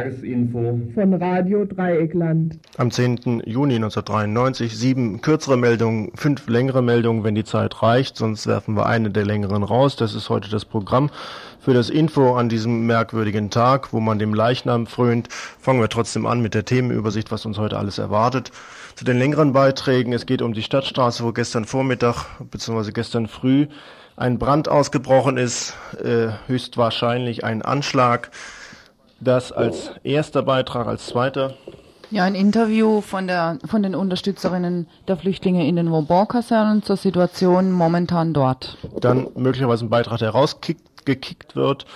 Tagesinfo von Radio Dreieckland. Am 10. Juni 1993 sieben kürzere Meldungen, fünf längere Meldungen, wenn die Zeit reicht, sonst werfen wir eine der längeren raus. Das ist heute das Programm für das Info an diesem merkwürdigen Tag, wo man dem Leichnam frönt. Fangen wir trotzdem an mit der Themenübersicht, was uns heute alles erwartet. Zu den längeren Beiträgen, es geht um die Stadtstraße, wo gestern Vormittag bzw. gestern früh ein Brand ausgebrochen ist, äh, höchstwahrscheinlich ein Anschlag. Das als erster Beitrag, als zweiter. Ja, ein Interview von, der, von den Unterstützerinnen der Flüchtlinge in den Vauban-Kasernen zur Situation momentan dort. Dann möglicherweise ein Beitrag, der rausgekickt wird.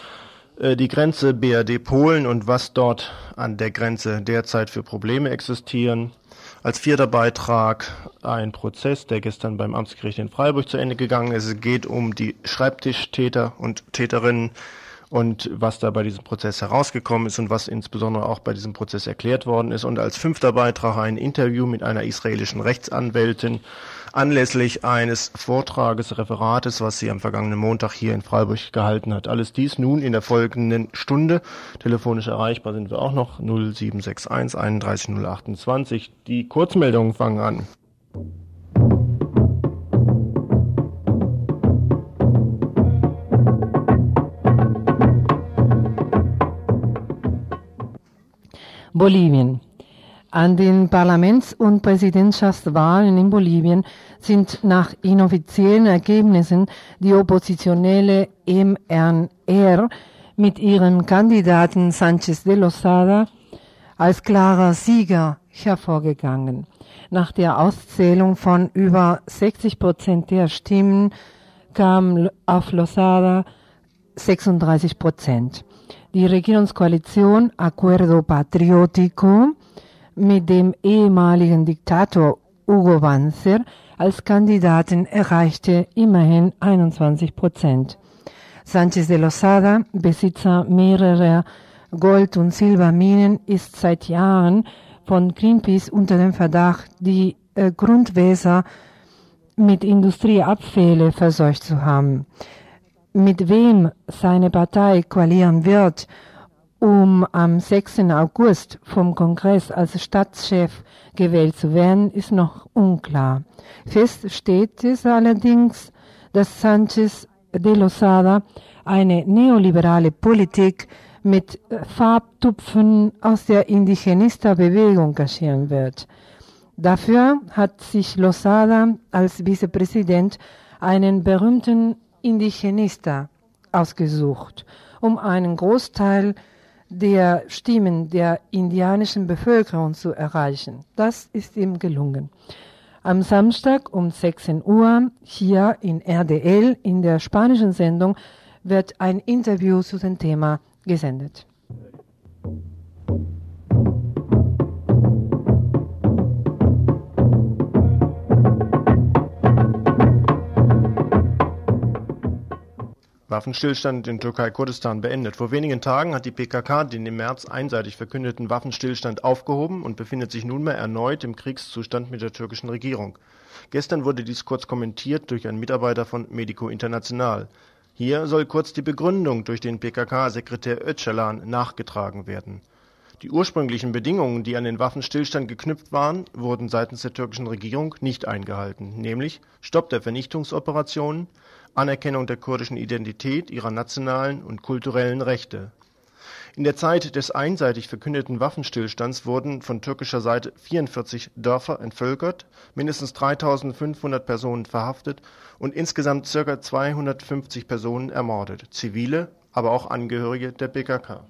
Äh, die Grenze BRD Polen und was dort an der Grenze derzeit für Probleme existieren. Als vierter Beitrag ein Prozess, der gestern beim Amtsgericht in Freiburg zu Ende gegangen ist. Es geht um die Schreibtischtäter und Täterinnen und was da bei diesem Prozess herausgekommen ist und was insbesondere auch bei diesem Prozess erklärt worden ist. Und als fünfter Beitrag ein Interview mit einer israelischen Rechtsanwältin anlässlich eines Vortrages, Referates, was sie am vergangenen Montag hier in Freiburg gehalten hat. Alles dies nun in der folgenden Stunde. Telefonisch erreichbar sind wir auch noch 0761 31 028. Die Kurzmeldungen fangen an. Bolivien. An den Parlaments- und Präsidentschaftswahlen in Bolivien sind nach inoffiziellen Ergebnissen die oppositionelle MNR mit ihrem Kandidaten Sanchez de Lozada als klarer Sieger hervorgegangen. Nach der Auszählung von über 60 Prozent der Stimmen kam auf Lozada 36 Prozent. Die Regierungskoalition Acuerdo Patriótico mit dem ehemaligen Diktator Hugo Banzer als Kandidaten erreichte immerhin 21 Prozent. Sanchez de Losada, Besitzer mehrerer Gold- und Silberminen, ist seit Jahren von Greenpeace unter dem Verdacht, die äh, Grundwässer mit Industrieabfälle verseucht zu haben mit wem seine Partei koalieren wird, um am 6. August vom Kongress als Stadtchef gewählt zu werden, ist noch unklar. Fest steht es allerdings, dass Sanchez de Losada eine neoliberale Politik mit Farbtupfen aus der Indigenista-Bewegung kaschieren wird. Dafür hat sich Losada als Vizepräsident einen berühmten Indigenista ausgesucht, um einen Großteil der Stimmen der indianischen Bevölkerung zu erreichen. Das ist ihm gelungen. Am Samstag um 16 Uhr hier in RDL in der spanischen Sendung wird ein Interview zu dem Thema gesendet. Waffenstillstand in Türkei-Kurdistan beendet. Vor wenigen Tagen hat die PKK den im März einseitig verkündeten Waffenstillstand aufgehoben und befindet sich nunmehr erneut im Kriegszustand mit der türkischen Regierung. Gestern wurde dies kurz kommentiert durch einen Mitarbeiter von Medico International. Hier soll kurz die Begründung durch den PKK-Sekretär Öcalan nachgetragen werden. Die ursprünglichen Bedingungen, die an den Waffenstillstand geknüpft waren, wurden seitens der türkischen Regierung nicht eingehalten, nämlich Stopp der Vernichtungsoperationen, Anerkennung der kurdischen Identität, ihrer nationalen und kulturellen Rechte. In der Zeit des einseitig verkündeten Waffenstillstands wurden von türkischer Seite 44 Dörfer entvölkert, mindestens 3500 Personen verhaftet und insgesamt ca. 250 Personen ermordet, Zivile, aber auch Angehörige der PKK.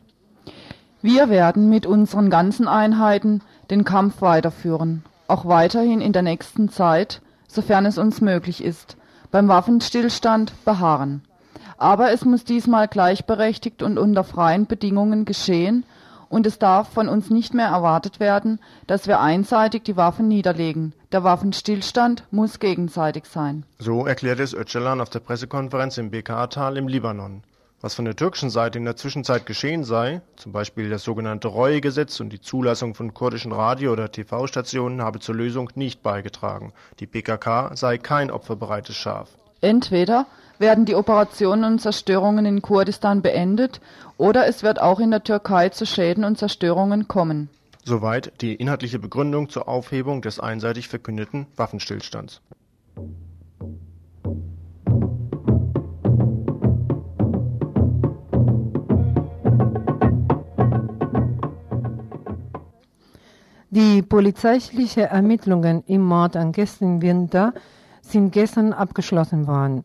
Wir werden mit unseren ganzen Einheiten den Kampf weiterführen, auch weiterhin in der nächsten Zeit, sofern es uns möglich ist, beim Waffenstillstand beharren. Aber es muss diesmal gleichberechtigt und unter freien Bedingungen geschehen, und es darf von uns nicht mehr erwartet werden, dass wir einseitig die Waffen niederlegen. Der Waffenstillstand muss gegenseitig sein. So erklärte es Öcalan auf der Pressekonferenz im BKA-Tal im Libanon. Was von der türkischen Seite in der Zwischenzeit geschehen sei, zum Beispiel das sogenannte Reuegesetz und die Zulassung von kurdischen Radio- oder TV-Stationen, habe zur Lösung nicht beigetragen. Die PKK sei kein opferbereites Schaf. Entweder werden die Operationen und Zerstörungen in Kurdistan beendet oder es wird auch in der Türkei zu Schäden und Zerstörungen kommen. Soweit die inhaltliche Begründung zur Aufhebung des einseitig verkündeten Waffenstillstands. Die polizeilichen Ermittlungen im Mord an Gästen Winter sind gestern abgeschlossen worden.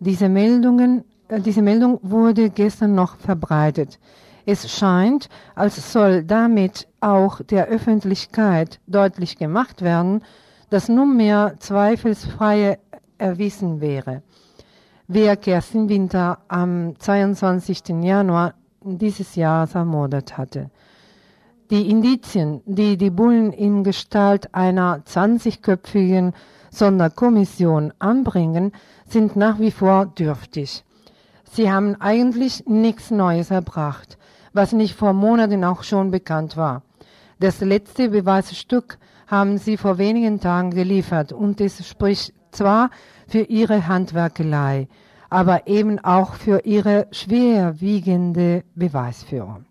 Diese, Meldungen, äh, diese Meldung wurde gestern noch verbreitet. Es scheint, als soll damit auch der Öffentlichkeit deutlich gemacht werden, dass nunmehr zweifelsfreie erwiesen wäre, wer Kerstin Winter am 22. Januar dieses Jahres ermordet hatte. Die Indizien, die die Bullen in Gestalt einer 20-köpfigen Sonderkommission anbringen, sind nach wie vor dürftig. Sie haben eigentlich nichts Neues erbracht, was nicht vor Monaten auch schon bekannt war. Das letzte Beweisstück haben sie vor wenigen Tagen geliefert und es spricht zwar für ihre Handwerkelei, aber eben auch für ihre schwerwiegende Beweisführung.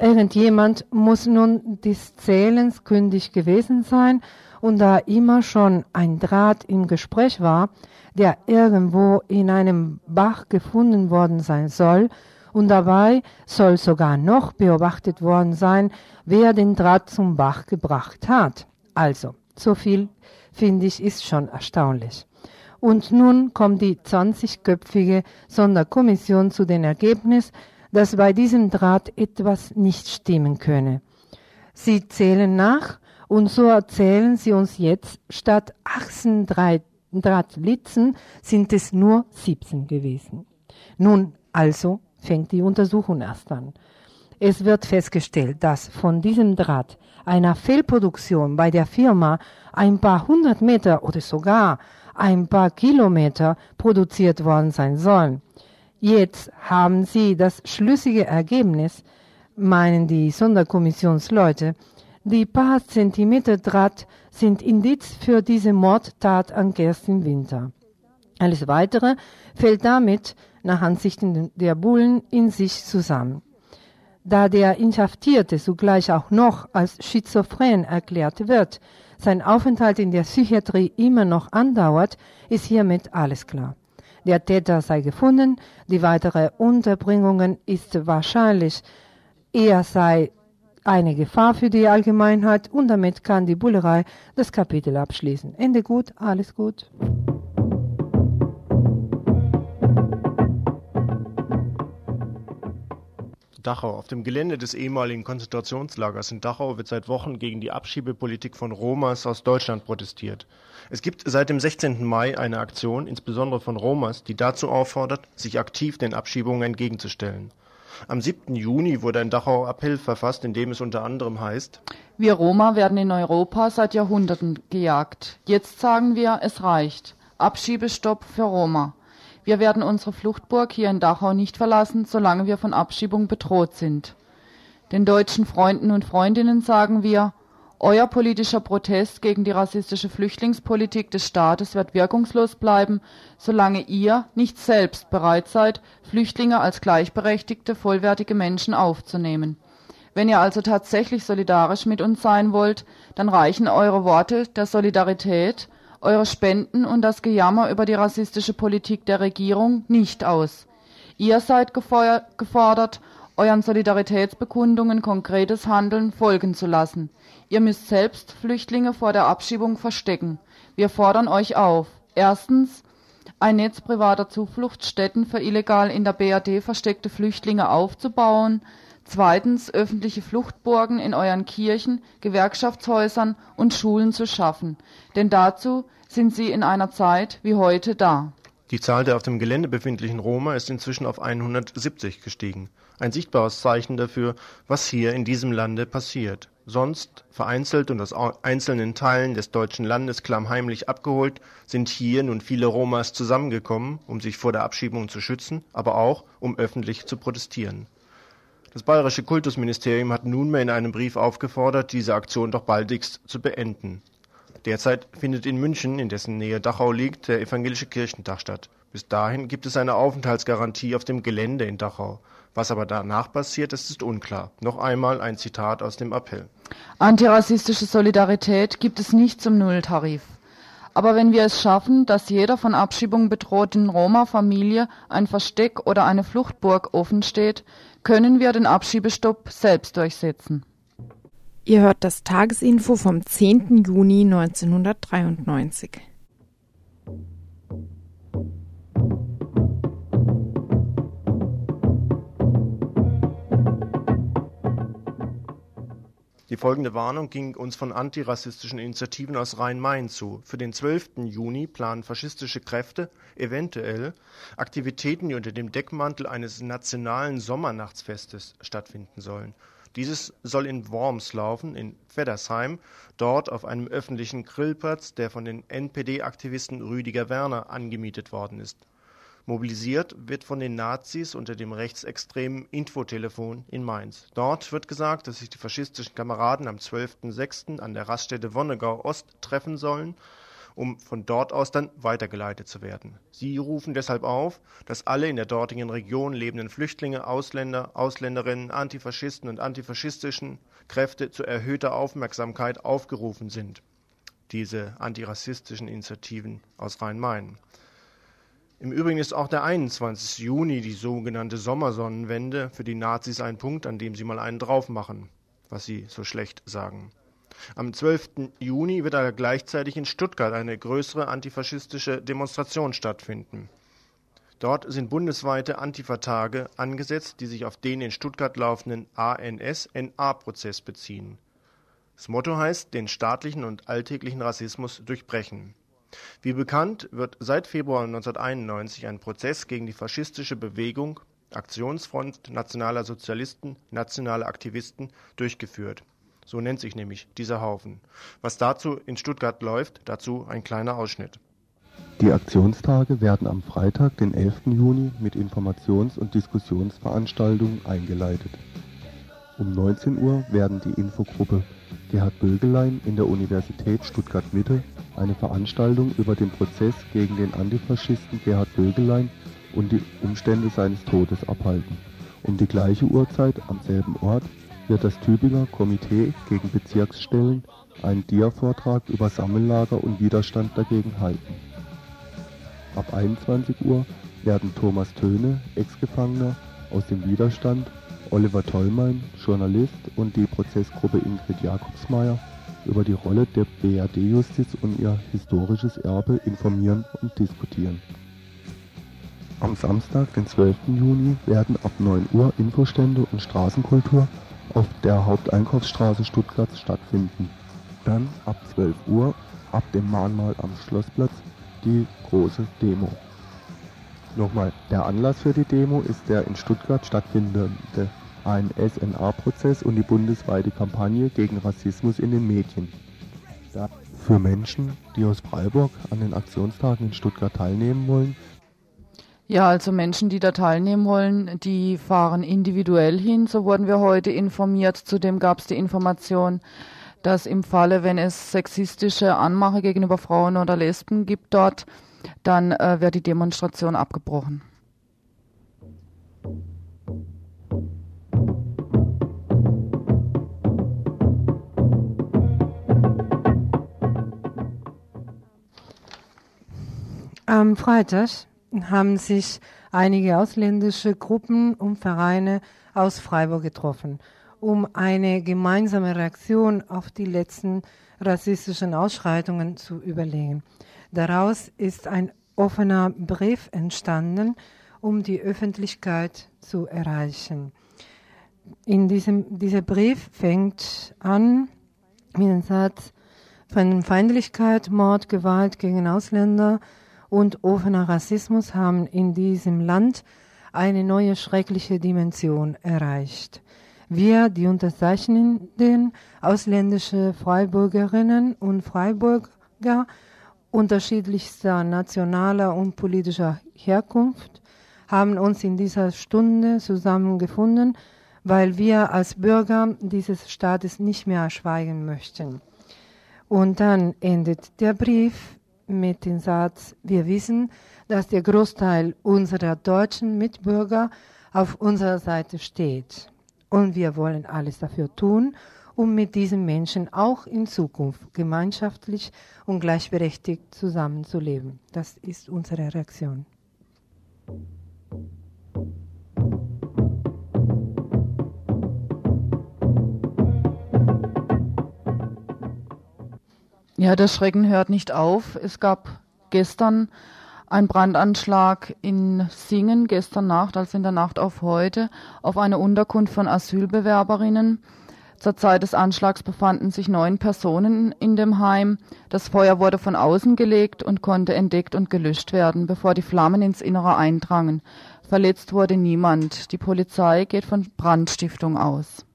Irgendjemand muss nun des Zählens kündig gewesen sein, und da immer schon ein Draht im Gespräch war, der irgendwo in einem Bach gefunden worden sein soll, und dabei soll sogar noch beobachtet worden sein, wer den Draht zum Bach gebracht hat. Also, so viel finde ich ist schon erstaunlich. Und nun kommt die 20-köpfige Sonderkommission zu dem Ergebnis, dass bei diesem Draht etwas nicht stimmen könne. Sie zählen nach und so erzählen sie uns jetzt, statt 18 Drahtlitzen sind es nur 17 gewesen. Nun, also fängt die Untersuchung erst an. Es wird festgestellt, dass von diesem Draht einer Fehlproduktion bei der Firma ein paar hundert Meter oder sogar ein paar Kilometer produziert worden sein sollen. Jetzt haben Sie das schlüssige Ergebnis, meinen die Sonderkommissionsleute, die paar Zentimeter Draht sind Indiz für diese Mordtat an Kerstin Winter. Alles Weitere fällt damit, nach Ansichten der Bullen, in sich zusammen. Da der Inhaftierte zugleich auch noch als schizophren erklärt wird, sein Aufenthalt in der Psychiatrie immer noch andauert, ist hiermit alles klar. Der Täter sei gefunden, die weitere Unterbringung ist wahrscheinlich, er sei eine Gefahr für die Allgemeinheit und damit kann die Bullerei das Kapitel abschließen. Ende gut, alles gut. Dachau. Auf dem Gelände des ehemaligen Konzentrationslagers in Dachau wird seit Wochen gegen die Abschiebepolitik von Romas aus Deutschland protestiert. Es gibt seit dem 16. Mai eine Aktion, insbesondere von Romas, die dazu auffordert, sich aktiv den Abschiebungen entgegenzustellen. Am 7. Juni wurde ein Dachauer Appell verfasst, in dem es unter anderem heißt Wir Roma werden in Europa seit Jahrhunderten gejagt. Jetzt sagen wir, es reicht. Abschiebestopp für Roma. Wir werden unsere Fluchtburg hier in Dachau nicht verlassen, solange wir von Abschiebung bedroht sind. Den deutschen Freunden und Freundinnen sagen wir, euer politischer Protest gegen die rassistische Flüchtlingspolitik des Staates wird wirkungslos bleiben, solange ihr nicht selbst bereit seid, Flüchtlinge als gleichberechtigte, vollwertige Menschen aufzunehmen. Wenn ihr also tatsächlich solidarisch mit uns sein wollt, dann reichen eure Worte der Solidarität eure Spenden und das Gejammer über die rassistische Politik der Regierung nicht aus. Ihr seid gefordert, euren Solidaritätsbekundungen konkretes Handeln folgen zu lassen. Ihr müsst selbst Flüchtlinge vor der Abschiebung verstecken. Wir fordern euch auf. Erstens, ein Netz privater Zufluchtsstätten für illegal in der BRD versteckte Flüchtlinge aufzubauen. Zweitens, öffentliche Fluchtburgen in euren Kirchen, Gewerkschaftshäusern und Schulen zu schaffen. Denn dazu sind sie in einer Zeit wie heute da. Die Zahl der auf dem Gelände befindlichen Roma ist inzwischen auf 170 gestiegen. Ein sichtbares Zeichen dafür, was hier in diesem Lande passiert. Sonst, vereinzelt und aus einzelnen Teilen des deutschen Landes klammheimlich abgeholt, sind hier nun viele Romas zusammengekommen, um sich vor der Abschiebung zu schützen, aber auch, um öffentlich zu protestieren. Das bayerische Kultusministerium hat nunmehr in einem Brief aufgefordert, diese Aktion doch baldigst zu beenden. Derzeit findet in München, in dessen Nähe Dachau liegt, der evangelische Kirchentag statt. Bis dahin gibt es eine Aufenthaltsgarantie auf dem Gelände in Dachau. Was aber danach passiert, das ist unklar. Noch einmal ein Zitat aus dem Appell. Antirassistische Solidarität gibt es nicht zum Nulltarif. Aber wenn wir es schaffen, dass jeder von Abschiebung bedrohten Roma-Familie ein Versteck oder eine Fluchtburg offen steht, können wir den Abschiebestopp selbst durchsetzen. Ihr hört das Tagesinfo vom 10. Juni 1993. Die folgende Warnung ging uns von antirassistischen Initiativen aus Rhein-Main zu. Für den 12. Juni planen faschistische Kräfte eventuell Aktivitäten, die unter dem Deckmantel eines nationalen Sommernachtsfestes stattfinden sollen. Dieses soll in Worms laufen, in Feddersheim, dort auf einem öffentlichen Grillplatz, der von den NPD-Aktivisten Rüdiger Werner angemietet worden ist. Mobilisiert wird von den Nazis unter dem rechtsextremen Infotelefon in Mainz. Dort wird gesagt, dass sich die faschistischen Kameraden am 12.06. an der Raststätte Wonnegau Ost treffen sollen, um von dort aus dann weitergeleitet zu werden. Sie rufen deshalb auf, dass alle in der dortigen Region lebenden Flüchtlinge, Ausländer, Ausländerinnen, Antifaschisten und antifaschistischen Kräfte zu erhöhter Aufmerksamkeit aufgerufen sind. Diese antirassistischen Initiativen aus Rhein-Main. Im Übrigen ist auch der 21. Juni, die sogenannte Sommersonnenwende, für die Nazis ein Punkt, an dem sie mal einen drauf machen, was sie so schlecht sagen. Am 12. Juni wird aber gleichzeitig in Stuttgart eine größere antifaschistische Demonstration stattfinden. Dort sind bundesweite Antifa-Tage angesetzt, die sich auf den in Stuttgart laufenden ANS-NA-Prozess beziehen. Das Motto heißt, den staatlichen und alltäglichen Rassismus durchbrechen. Wie bekannt, wird seit Februar 1991 ein Prozess gegen die faschistische Bewegung Aktionsfront Nationaler Sozialisten, Nationale Aktivisten durchgeführt. So nennt sich nämlich dieser Haufen. Was dazu in Stuttgart läuft, dazu ein kleiner Ausschnitt. Die Aktionstage werden am Freitag, den 11. Juni, mit Informations- und Diskussionsveranstaltungen eingeleitet. Um 19 Uhr werden die Infogruppe Gerhard Bögelein in der Universität Stuttgart-Mitte eine Veranstaltung über den Prozess gegen den Antifaschisten Gerhard Bögelein und die Umstände seines Todes abhalten. Um die gleiche Uhrzeit am selben Ort wird das Tübinger Komitee gegen Bezirksstellen einen Dia-Vortrag über Sammellager und Widerstand dagegen halten. Ab 21 Uhr werden Thomas Töne, Ex-Gefangener aus dem Widerstand, Oliver Tollmein, Journalist und die Prozessgruppe Ingrid Jakobsmeier über die Rolle der BRD-Justiz und ihr historisches Erbe informieren und diskutieren. Am Samstag, den 12. Juni, werden ab 9 Uhr Infostände und Straßenkultur auf der Haupteinkaufsstraße Stuttgarts stattfinden. Dann ab 12 Uhr, ab dem Mahnmal am Schlossplatz, die große Demo. Nochmal, der Anlass für die Demo ist der in Stuttgart stattfindende ein SNA-Prozess und die bundesweite Kampagne gegen Rassismus in den Medien. Für Menschen, die aus Freiburg an den Aktionstagen in Stuttgart teilnehmen wollen, ja, also Menschen, die da teilnehmen wollen, die fahren individuell hin. So wurden wir heute informiert. Zudem gab es die Information, dass im Falle, wenn es sexistische Anmache gegenüber Frauen oder Lesben gibt dort, dann äh, wird die Demonstration abgebrochen. Am Freitag haben sich einige ausländische Gruppen und Vereine aus Freiburg getroffen, um eine gemeinsame Reaktion auf die letzten rassistischen Ausschreitungen zu überlegen. Daraus ist ein offener Brief entstanden, um die Öffentlichkeit zu erreichen. In diesem, dieser Brief fängt an mit dem Satz von Feindlichkeit, Mord, Gewalt gegen Ausländer, und offener Rassismus haben in diesem Land eine neue schreckliche Dimension erreicht. Wir, die Unterzeichnenden, ausländische Freiburgerinnen und Freiburger unterschiedlichster nationaler und politischer Herkunft, haben uns in dieser Stunde zusammengefunden, weil wir als Bürger dieses Staates nicht mehr schweigen möchten. Und dann endet der Brief mit dem Satz, wir wissen, dass der Großteil unserer deutschen Mitbürger auf unserer Seite steht. Und wir wollen alles dafür tun, um mit diesen Menschen auch in Zukunft gemeinschaftlich und gleichberechtigt zusammenzuleben. Das ist unsere Reaktion. Ja, der Schrecken hört nicht auf. Es gab gestern einen Brandanschlag in Singen, gestern Nacht, also in der Nacht auf heute, auf eine Unterkunft von Asylbewerberinnen. Zur Zeit des Anschlags befanden sich neun Personen in dem Heim. Das Feuer wurde von außen gelegt und konnte entdeckt und gelöscht werden, bevor die Flammen ins Innere eindrangen. Verletzt wurde niemand. Die Polizei geht von Brandstiftung aus.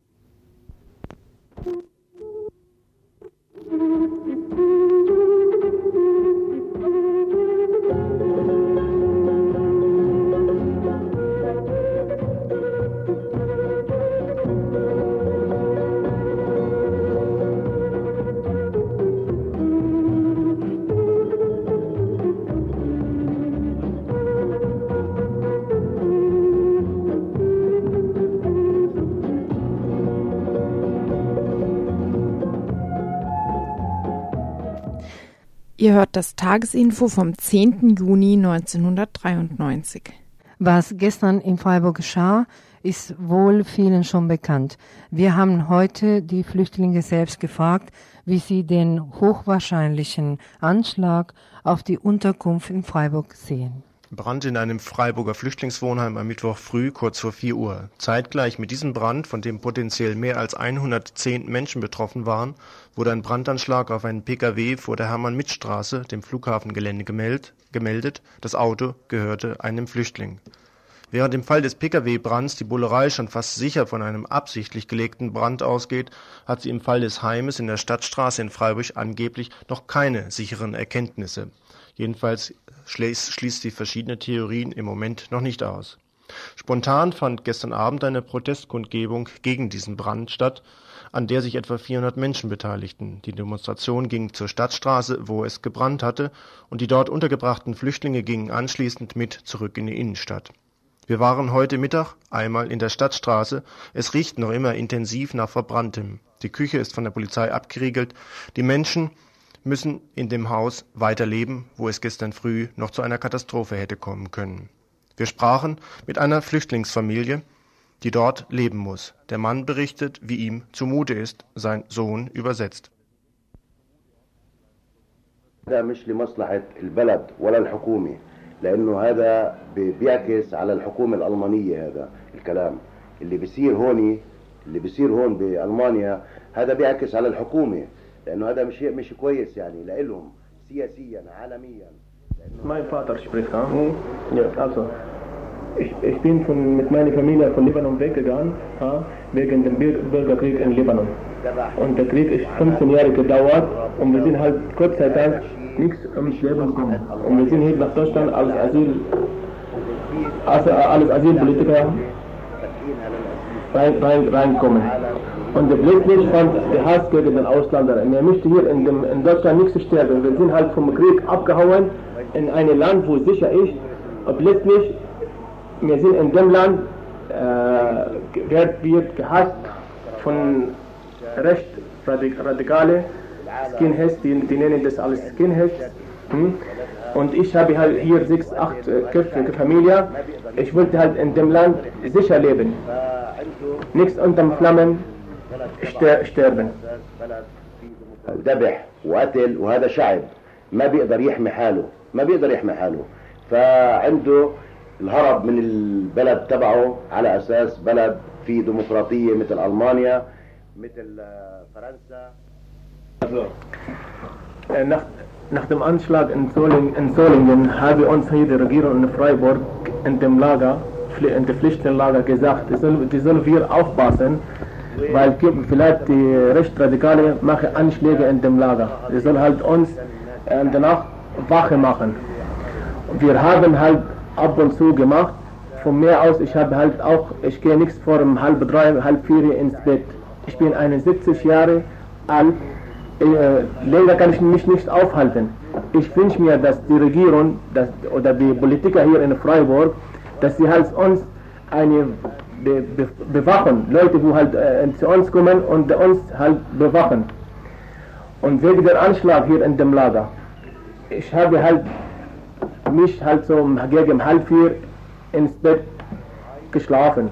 Ihr hört das Tagesinfo vom 10. Juni 1993. Was gestern in Freiburg geschah, ist wohl vielen schon bekannt. Wir haben heute die Flüchtlinge selbst gefragt, wie sie den hochwahrscheinlichen Anschlag auf die Unterkunft in Freiburg sehen. Brand in einem Freiburger Flüchtlingswohnheim am Mittwoch früh kurz vor 4 Uhr. Zeitgleich mit diesem Brand, von dem potenziell mehr als 110 Menschen betroffen waren, wurde ein Brandanschlag auf einen Pkw vor der Hermann-Mitt-Straße, dem Flughafengelände, gemeldet. Das Auto gehörte einem Flüchtling. Während im Fall des Pkw-Brands die Bullerei schon fast sicher von einem absichtlich gelegten Brand ausgeht, hat sie im Fall des Heimes in der Stadtstraße in Freiburg angeblich noch keine sicheren Erkenntnisse. Jedenfalls schließt die verschiedene Theorien im Moment noch nicht aus. Spontan fand gestern Abend eine Protestkundgebung gegen diesen Brand statt, an der sich etwa 400 Menschen beteiligten. Die Demonstration ging zur Stadtstraße, wo es gebrannt hatte, und die dort untergebrachten Flüchtlinge gingen anschließend mit zurück in die Innenstadt. Wir waren heute Mittag einmal in der Stadtstraße. Es riecht noch immer intensiv nach Verbranntem. Die Küche ist von der Polizei abgeriegelt. Die Menschen müssen in dem Haus weiterleben, wo es gestern früh noch zu einer Katastrophe hätte kommen können. Wir sprachen mit einer Flüchtlingsfamilie, die dort leben muss. Der Mann berichtet, wie ihm zumute ist, sein Sohn übersetzt. ده مش لمصلحة البلد ولا الحكومة لأنه هذا بيعكس على الحكومة الألمانية هذا الكلام اللي بيصير هون اللي بيصير هون بألمانيا هذا بيعكس على الحكومة لأنه هذا مش مش كويس يعني لإلهم سياسيا عالميا Mein Vater spricht, ha? Ja, also. Ich, ich bin von, mit meiner Familie von Libanon weggegangen, ha? wegen dem Bürgerkrieg in Libanon. Und der Krieg ist 15 Jahre gedauert und wir sind halt Gott sei Dank nichts ums Leben gekommen. Und wir sind hier nach Deutschland als Asyl, also als Asylpolitiker rein, rein, reinkommen. Und plötzlich fand der Hass gegen den Ausländer. Und er möchte hier in, dem, in Deutschland nichts sterben. Wir sind halt vom Krieg abgehauen in ein Land, wo sicher ist. Und plötzlich, wir sind in dem Land, äh, wird, wird gehasst von recht radikale Skinheads, die, die nennen das alles Skinheads. Hm? Und ich habe halt hier sechs, acht äh, köpfige Familie. Ich wollte halt in dem Land sicher leben. Nichts unterm Flammen sterben. ذبح وقتل وهذا شعب ما بيقدر يحمي حاله ما بيقدر يحمي حاله فعنده الهرب من البلد تبعه على أساس بلد فيه ديمقراطيه مثل المانيا مثل فرنسا nach, dem Anschlag in, Soling, in Solingen habe uns hier die Regierung in Freiburg in dem Lager, in dem Flüchtlingslager gesagt, die sollen wir aufpassen, weil vielleicht die Rechtsradikale machen Anschläge in dem Lager. Die sollen halt uns in der Nacht Wache machen. Wir haben halt ab und zu gemacht. Von mir aus, ich habe halt auch, ich gehe nichts vor um halb drei, halb vier ins Bett. Ich bin 71 Jahre alt äh, länger kann ich mich nicht aufhalten. Ich wünsche mir, dass die Regierung dass, oder die Politiker hier in Freiburg, dass sie halt uns eine be, be, bewachen, Leute, die halt äh, zu uns kommen und uns halt bewachen. Und wegen der Anschlag hier in dem Lager, ich habe halt mich halt so gegen halb vier ins Bett geschlafen.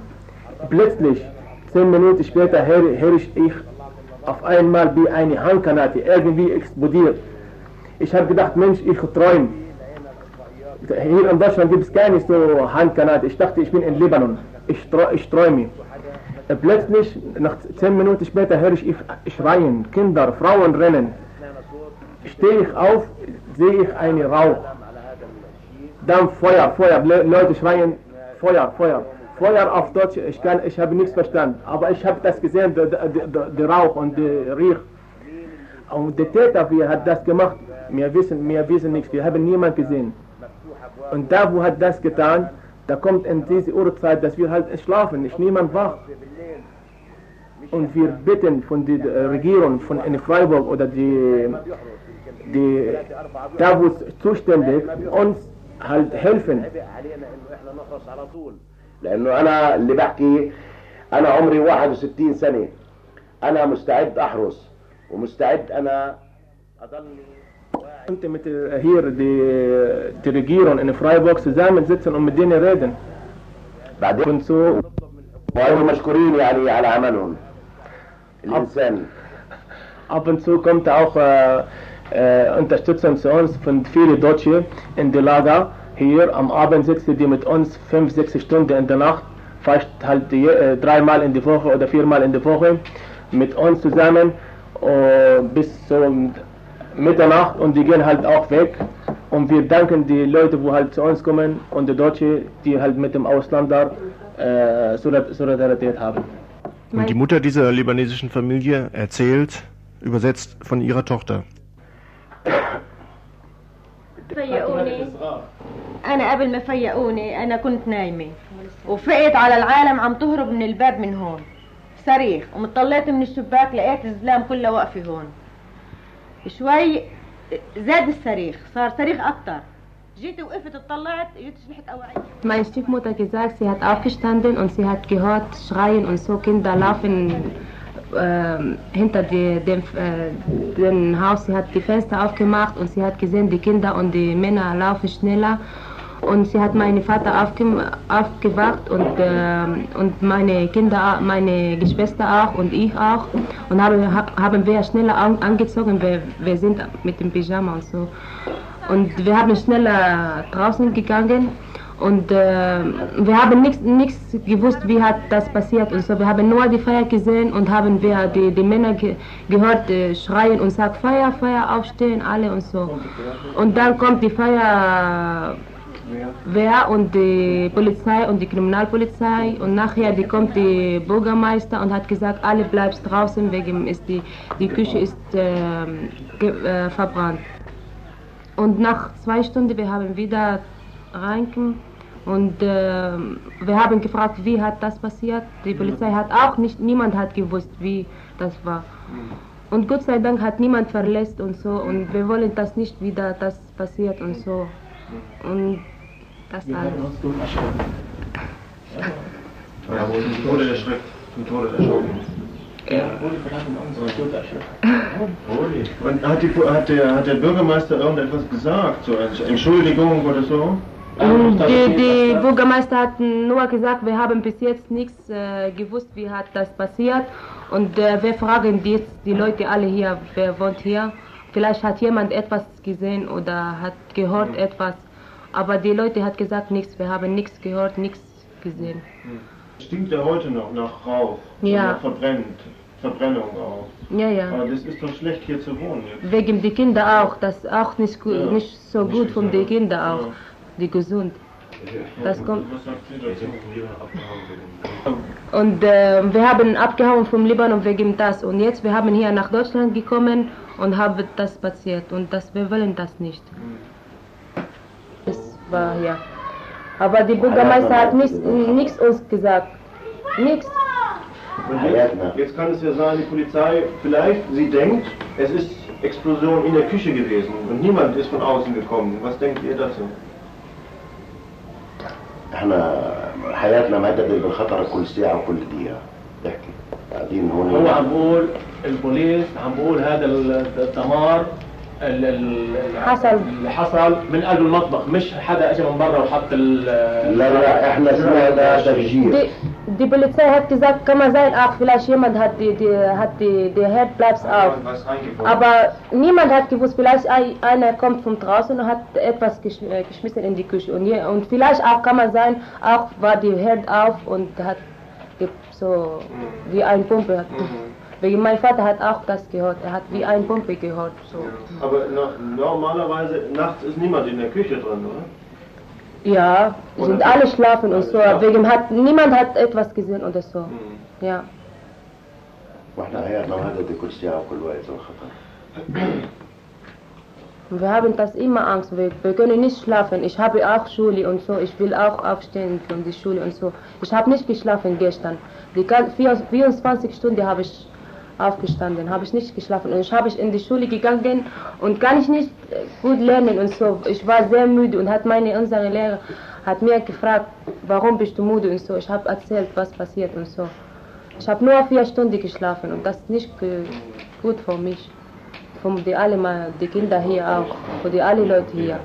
Plötzlich, zehn Minuten später, höre, höre ich auf einmal wie eine Handgranate irgendwie explodiert. Ich habe gedacht, Mensch, ich träume. Hier in Deutschland gibt es keine so Handgranate. Ich dachte, ich bin in Libanon. Ich, träume. Äh, plötzlich, nach zehn Minuten später, höre ich Schreien, Kinder, Frauen rennen. Stehe ich auf, sehe ich einen Rauch. Dann Feuer, Feuer, Leute schreien, Feuer, Feuer. Feuer auf Deutsch, ich, kann, ich habe nichts verstanden, aber ich habe das gesehen, der, der, der, der Rauch und der Riech. Und der Täter, wie hat das gemacht, wir wissen, wir wissen nichts, wir haben niemanden gesehen. Und da, wo hat das getan, da kommt in diese Uhrzeit, dass wir halt schlafen, nicht niemand wach. Und wir bitten von der Regierung von in Freiburg oder die, die da wo es zuständig uns halt helfen. لأنه أنا اللي بحكي أنا عمري 61 سنه أنا مستعد احرس ومستعد أنا اضلني كنت mit hier die, die Regierung in Freiburg zusammensitzen und mit denen reden. بعدين كنت so وهم مشكورين يعني على عملهم الانسان ab und zu kommt auch äh, äh, Unterstützung zu uns von vielen Deutschen in die Lager. Hier am Abend sitzen die mit uns fünf, sechs Stunden in der Nacht, fast halt die, äh, dreimal in die Woche oder viermal in die Woche mit uns zusammen äh, bis zur Mitternacht und die gehen halt auch weg. Und wir danken die Leute, die halt zu uns kommen und die Deutschen, die halt mit dem Ausländer äh, Solidarität haben. Und die Mutter dieser libanesischen Familie erzählt, übersetzt von ihrer Tochter. فيقوني انا قبل ما فيقوني انا كنت نايمه وفقت على العالم عم تهرب من الباب من هون صريخ ومطلعت من الشباك لقيت الزلام كلها واقفه هون شوي زاد الصريخ صار صريخ اكتر جيت وقفت اطلعت جيت شلحت اوعيه Meine Stiefmutter gesagt, sie hat aufgestanden und sie hat gehört Schreien und so Kinder laufen ähm, hinter die, dem, äh, dem Haus. Sie hat die Fenster aufgemacht und sie hat gesehen, die Kinder und die Männer laufen schneller. und sie hat meinen Vater aufge aufgewacht und, ähm, und meine Kinder, meine Geschwister auch und ich auch. Und haben, haben wir schneller an, angezogen, wir, wir sind mit dem Pyjama und so. Und wir haben schneller draußen gegangen und äh, wir haben nichts gewusst, wie hat das passiert und so. Wir haben nur die Feier gesehen und haben wir die, die Männer ge gehört äh, schreien und sagen Feuer, Feuer, aufstehen, alle und so. Und dann kommt die Feuerwehr und die Polizei und die Kriminalpolizei und nachher die kommt die Bürgermeister und hat gesagt, alle bleibst draußen, wegen ist die, die Küche ist äh, äh, verbrannt. Und nach zwei Stunden, wir haben wieder reingekommen und äh, wir haben gefragt, wie hat das passiert. Die Polizei hat auch nicht, niemand hat gewusst, wie das war. Und Gott sei Dank hat niemand verletzt und so und wir wollen das nicht wieder, das passiert und so. Und das Wir alles. haben uns gut erschrocken. Ja, wo zum Tode erschreckt, zum Tode erschrocken. Ja. Und hat, die, hat, der, hat der Bürgermeister irgendetwas gesagt, so als Entschuldigung oder so? Und die, die Bürgermeister hatten nur gesagt, wir haben bis jetzt nichts äh, gewusst, wie hat das passiert. Und äh, wir fragen jetzt die Leute alle hier, wer wohnt hier. Vielleicht hat jemand etwas gesehen oder hat gehört etwas. Aber die Leute hat gesagt nichts, wir haben nichts gehört, nichts gesehen. Stinkt ja heute noch nach Rauch. Ja. Nach verbrennt. Verbrennung auch. Ja, ja. Aber das ist doch schlecht hier zu wohnen jetzt. Wegen die Kinder auch, das ist auch nicht, gut, Ja. nicht so gut von den Kindern auch, die gesund. Das kommt. Was sagt sie dazu? Und äh, wir haben abgehauen vom Libanon wegen das. Und jetzt, wir haben hier nach Deutschland gekommen und haben das passiert. Und das, wir wollen das nicht. Das war ja. Aber die Bürgermeister hat nichts, nichts uns gesagt. Nichts. Jetzt, jetzt kann es ja sein, die Polizei vielleicht, sie denkt, es ist Explosion in der Küche gewesen und niemand ist von außen gekommen. Was denkt ihr dazu? احنا حياتنا مهددة بالخطر كل ساعة وكل دقيقة احكي قاعدين هون هو عم بقول البوليس عم بقول هذا الدمار ال- ال- حصل. اللي حصل من قلب المطبخ مش حدا اجى من برا وحط ال لا لا احنا سمعنا تفجير Die, die Polizei hat gesagt, kann man sein, auch vielleicht jemand hat die, die, hat die, die Herdplatz auf. Was reingekommen? Aber niemand hat gewusst, vielleicht ein- einer kommt von draußen und hat etwas geschm äh, geschmissen in die Küche. Und, je, und vielleicht auch kann man sein, auch war die Herd auf und hat ge- so wie ein Pumpe. Hat. Wegen mein Vater hat auch das gehört. Er hat wie ein Pumpe gehört. So. Ja. Aber no normalerweise nachts ist niemand in der Küche drin, oder? Ja, oder sind alle schlafen und so. Schlafen. Wegen hat niemand hat etwas gesehen oder so. Mhm. Ja. Wir haben das immer Angst, wir, wir können nicht schlafen. Ich habe auch Schule und so, ich will auch aufstehen von der Schule und so. Ich habe nicht geschlafen gestern. Die 24 Stunden habe ich aufgestanden, habe ich nicht geschlafen. Und ich habe in die Schule gegangen und kann ich nicht äh, gut lernen und so. Ich war sehr müde und hat meine, unsere Lehrer hat mir gefragt, warum bist du müde und so. Ich habe erzählt, was passiert und so. Ich habe nur vier Stunden geschlafen und das ist nicht gut für mich. Für die alle die Kinder hier auch, für die alle Leute hier.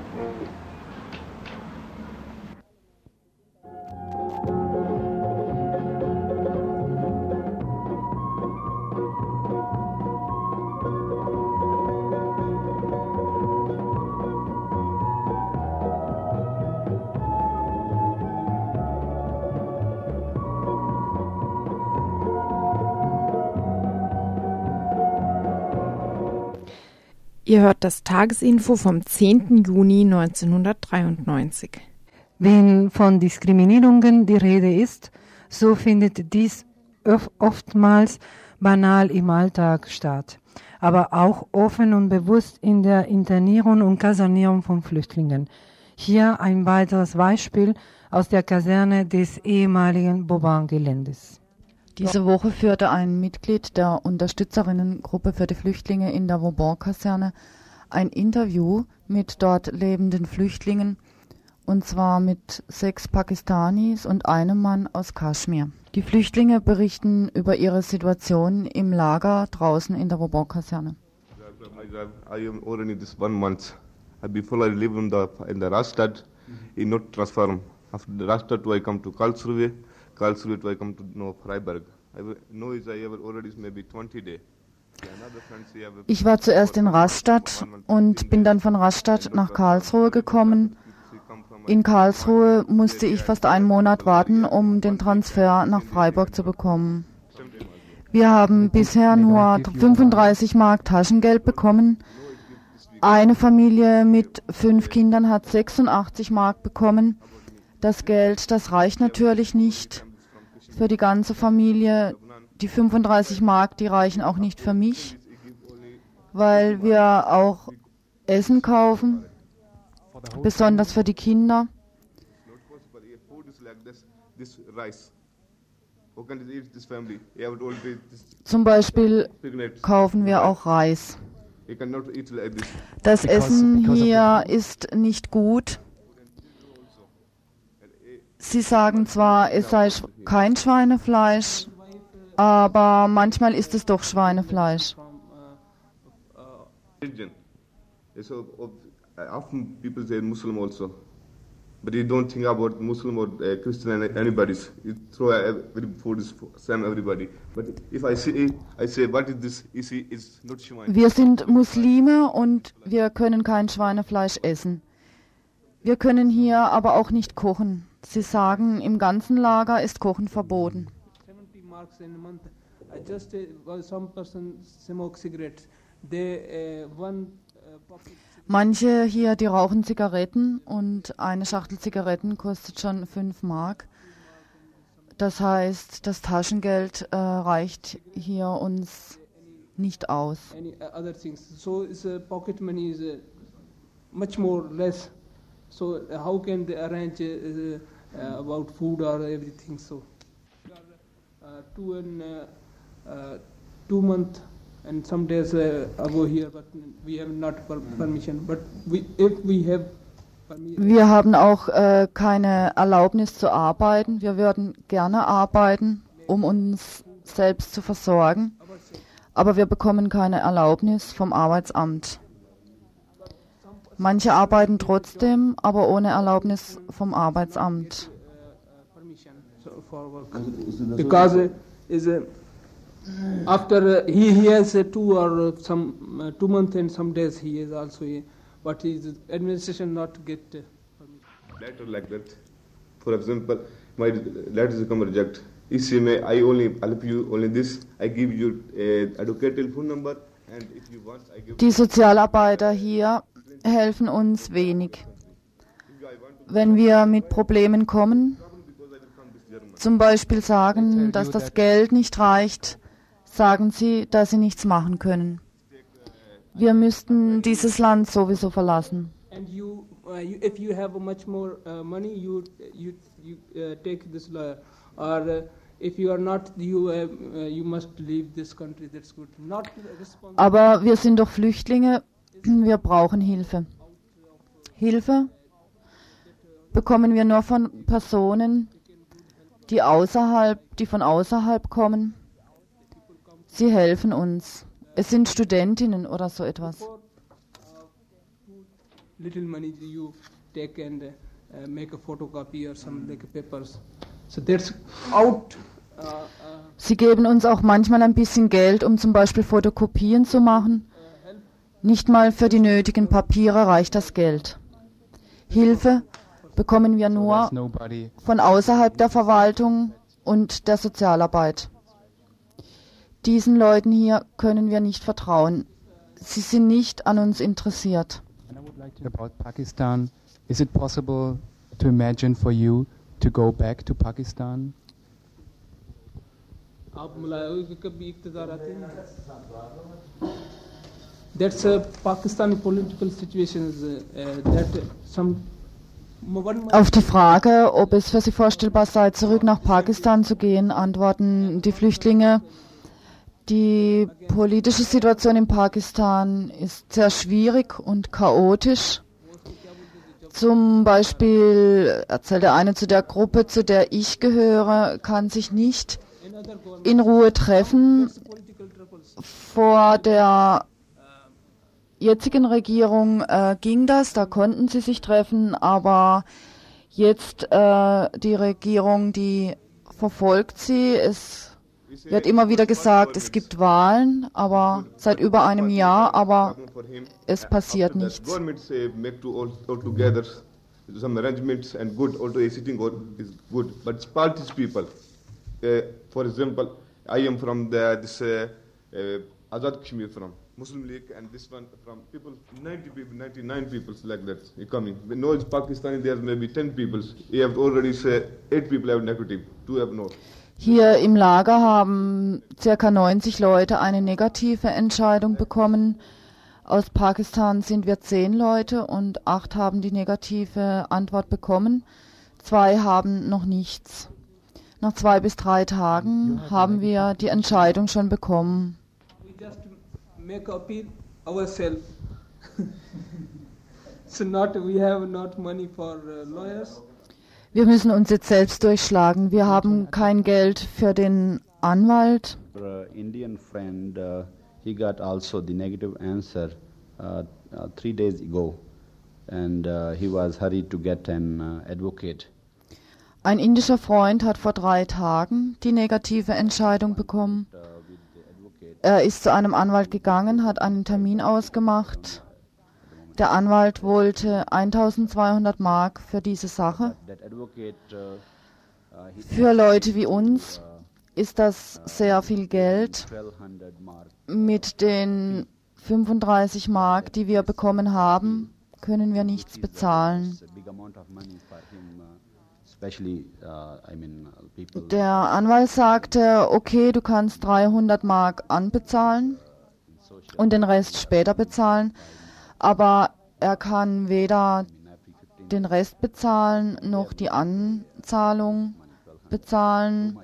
Ihr hört das Tagesinfo vom 10. Juni 1993. Wenn von Diskriminierungen die Rede ist, so findet dies oftmals banal im Alltag statt, aber auch offen und bewusst in der Internierung und Kasernierung von Flüchtlingen. Hier ein weiteres Beispiel aus der Kaserne des ehemaligen Boban-Geländes. Diese Woche führte ein Mitglied der Unterstützerinnengruppe für die Flüchtlinge in der Vauban-Kaserne ein Interview mit dort lebenden Flüchtlingen, und zwar mit sechs Pakistanis und einem Mann aus Kaschmir. Die Flüchtlinge berichten über ihre Situation im Lager draußen in der Vauban-Kaserne. I am already this one month. Uh, Before I live in the in the Rastad, in not transform. After the Rastad, I come to Karlsruhe. Karlsruhe, I come to no Freiburg. I know is I have already maybe 20 day. Ich war zuerst in Rastatt und bin dann von Rastatt nach Karlsruhe gekommen. In Karlsruhe musste ich fast einen Monat warten, um den Transfer nach Freiburg zu bekommen. Wir haben bisher nur 35 Mark Taschengeld bekommen. Eine Familie mit fünf Kindern hat 86 Mark bekommen. Das Geld, das reicht natürlich nicht für die ganze Familie. Die 35 Mark, die reichen auch nicht für mich, weil wir auch Essen kaufen, besonders für die Kinder. But if food is like this, this rice. How can they eat this family? You have already this Zum Beispiel kaufen wir auch Reis. Das Essen hier ist nicht gut. Sie sagen zwar, es sei kein Schweinefleisch, aber manchmal ist es doch Schweinefleisch. So uh, often people say Muslim also, but you don't think about Muslim or uh, Christian anybody's. You throw every food is same everybody. But if I say, I say, what is this? See, it's not Shivani. Wir sind Muslime und wir können kein Schweinefleisch essen. Wir können hier aber auch nicht kochen. Sie sagen, im ganzen Lager ist Kochen verboten. 70 marks in a month. I just uh, uh, uh, Manche hier, die rauchen Zigaretten und eine Schachtel Zigaretten kostet schon 5 Mark. Das heißt, das Taschengeld äh, reicht hier uns nicht aus. any other things. So it's, uh, pocket money is uh, much more less. So uh, how can they arrange uh, uh, about food or everything? So uh, two and uh, uh, two month and some days uh, ago here, but we have not per permission. But we, if we have Wir haben auch äh, keine Erlaubnis zu arbeiten. Wir würden gerne arbeiten, um uns selbst zu versorgen, aber wir bekommen keine Erlaubnis vom Arbeitsamt. Manche arbeiten trotzdem, aber ohne Erlaubnis vom Arbeitsamt. Because is uh, after uh, he, he has uh, two or some uh, two months and some days he is also here, but his administration not get uh, Letter like that. For example, my letters come reject. If may, I only help you only this. I give you uh, advocate telephone number, and if you want, I give. Die Sozialarbeiter hier helfen uns wenig. Wenn wir mit Problemen kommen, zum Beispiel sagen, dass das Geld nicht reicht, sagen sie, dass sie nichts machen können. Wir müssten dieses Land sowieso verlassen. uh, uh, uh, Aber wir sind doch Flüchtlinge, wir brauchen Hilfe. Hilfe bekommen wir nur von Personen, die außerhalb, die von außerhalb kommen. Sie helfen uns. Es sind Studentinnen oder so etwas. little money you take and uh, make a photocopy or some like papers so that's out uh, uh, Sie geben uns auch manchmal ein bisschen Geld, um zum Beispiel Fotokopien zu machen. Nicht mal für die nötigen Papiere reicht das Geld. Hilfe bekommen wir nur von außerhalb der Verwaltung und der Sozialarbeit. Diesen Leuten hier können wir nicht vertrauen. Sie sind nicht an uns interessiert. about Pakistan. Is it possible to imagine for you to go back to Pakistan? आप मुलायम के कभी इक़्तिदार आते हैं that's a Pakistani political situation uh, that some Auf die Frage, ob es für Sie vorstellbar sei, zurück nach Pakistan zu gehen, antworten die Flüchtlinge, die politische Situation in Pakistan ist sehr schwierig und chaotisch. Zum Beispiel erzählt der eine zu der Gruppe, zu der ich gehöre, kann sich nicht in Ruhe treffen. Vor der jetzigen Regierung äh, ging das, da konnten sie sich treffen, aber jetzt äh, die Regierung, die verfolgt sie. Es wird immer wieder gesagt, es gibt Wahlen, aber seit über einem Jahr, aber es passiert nichts. Together some arrangements and good also a sitting is good, but it's parties people. Uh, for example, I am from the this uh, uh, Azad Kashmir from Muslim League and this one from people 90 people 99 people like that coming. Know it's Pakistani there's maybe 10 people. You have already say 8 people have negative, 2 have no. Hier im Lager haben circa 90 Leute eine negative Entscheidung bekommen. Aus Pakistan sind wir zehn Leute und acht haben die negative Antwort bekommen. Zwei haben noch nichts. Nach zwei bis drei Tagen haben wir die Entscheidung schon bekommen. Make appeal ourselves so not we have not money for uh, lawyers Wir müssen uns jetzt selbst durchschlagen. Wir haben kein Geld für den Anwalt. Our uh, Indian friend, uh, he got also the negative answer uh, uh, three days ago, and uh, he was hurried to get an uh, advocate. Ein indischer Freund hat vor drei Tagen die negative Entscheidung bekommen. Er ist zu einem Anwalt gegangen, hat einen Termin ausgemacht. Der Anwalt wollte 1200 Mark für diese Sache. Für Leute wie uns ist das sehr viel Geld. 1200 mark. Mit den 35 Mark, die wir bekommen haben, können wir nichts bezahlen. Der Anwalt sagte, okay, du kannst 300 Mark anbezahlen und den Rest später bezahlen, aber er kann weder den Rest bezahlen noch die Anzahlung bezahlen.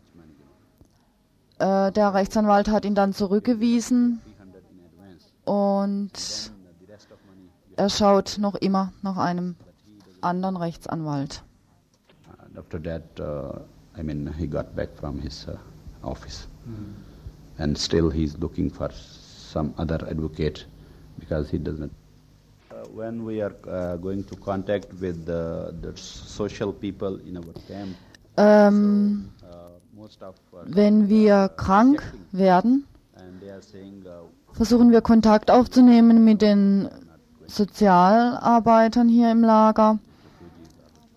Äh, der Rechtsanwalt hat ihn dann zurückgewiesen und er schaut noch immer nach einem anderen Rechtsanwalt. After that, uh, I mean, he got back from his uh, office. And still he's looking for some other advocate because he doesn't. Uh, when we are uh, going to contact with the, the social people in our camp, most of uh, wenn wir krank werden, saying versuchen wir Kontakt aufzunehmen mit den Sozialarbeitern hier im Lager.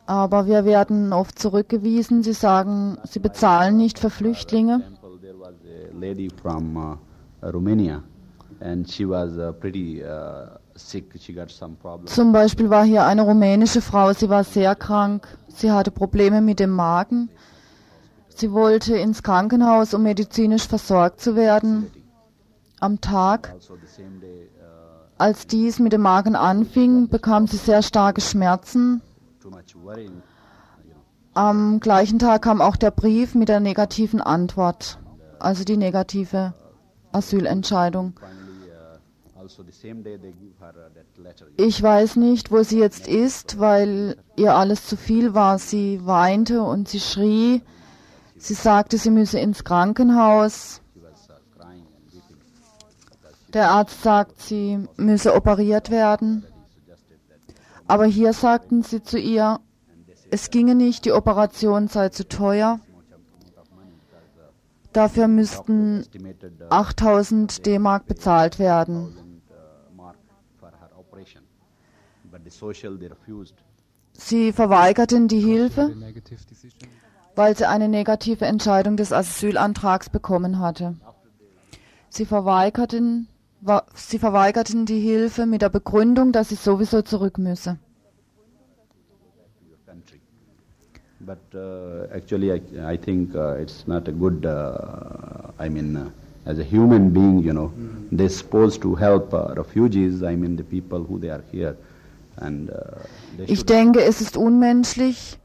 Aber wir werden oft zurückgewiesen. Sie sagen, sie bezahlen nicht für Flüchtlinge. uh, uh, uh. Zum Beispiel war hier eine rumänische Frau, sie war sehr krank. Sie hatte Probleme mit dem Magen. Sie wollte ins Krankenhaus, um medizinisch versorgt zu werden. Am Tag, als dies mit dem Magen anfing, bekam sie sehr starke Schmerzen. Am gleichen Tag kam auch der Brief mit der negativen Antwort, also die negative Asylentscheidung. Also uh, that letter. Ich weiß nicht, wo sie jetzt ist, weil ihr alles zu viel war. Sie weinte und sie schrie. Sie sagte, sie müsse ins Krankenhaus. Der Arzt sagt, sie müsse operiert werden. Aber hier sagten sie zu ihr, es ginge nicht, die Operation sei zu teuer. Dafür müssten 8000 D-Mark bezahlt werden. Sie verweigerten die Hilfe, weil sie eine negative Entscheidung des Asylantrags bekommen hatte. Sie verweigerten, sie verweigerten die Hilfe mit der Begründung, dass sie sowieso zurück müsse. But uh, actually, I, I think uh, it's not a good. Uh, I mean, uh, as a human being, you know, they're supposed to help uh, refugees. I mean, the people who they are here, and uh, Ich denke, es ist unmenschlich,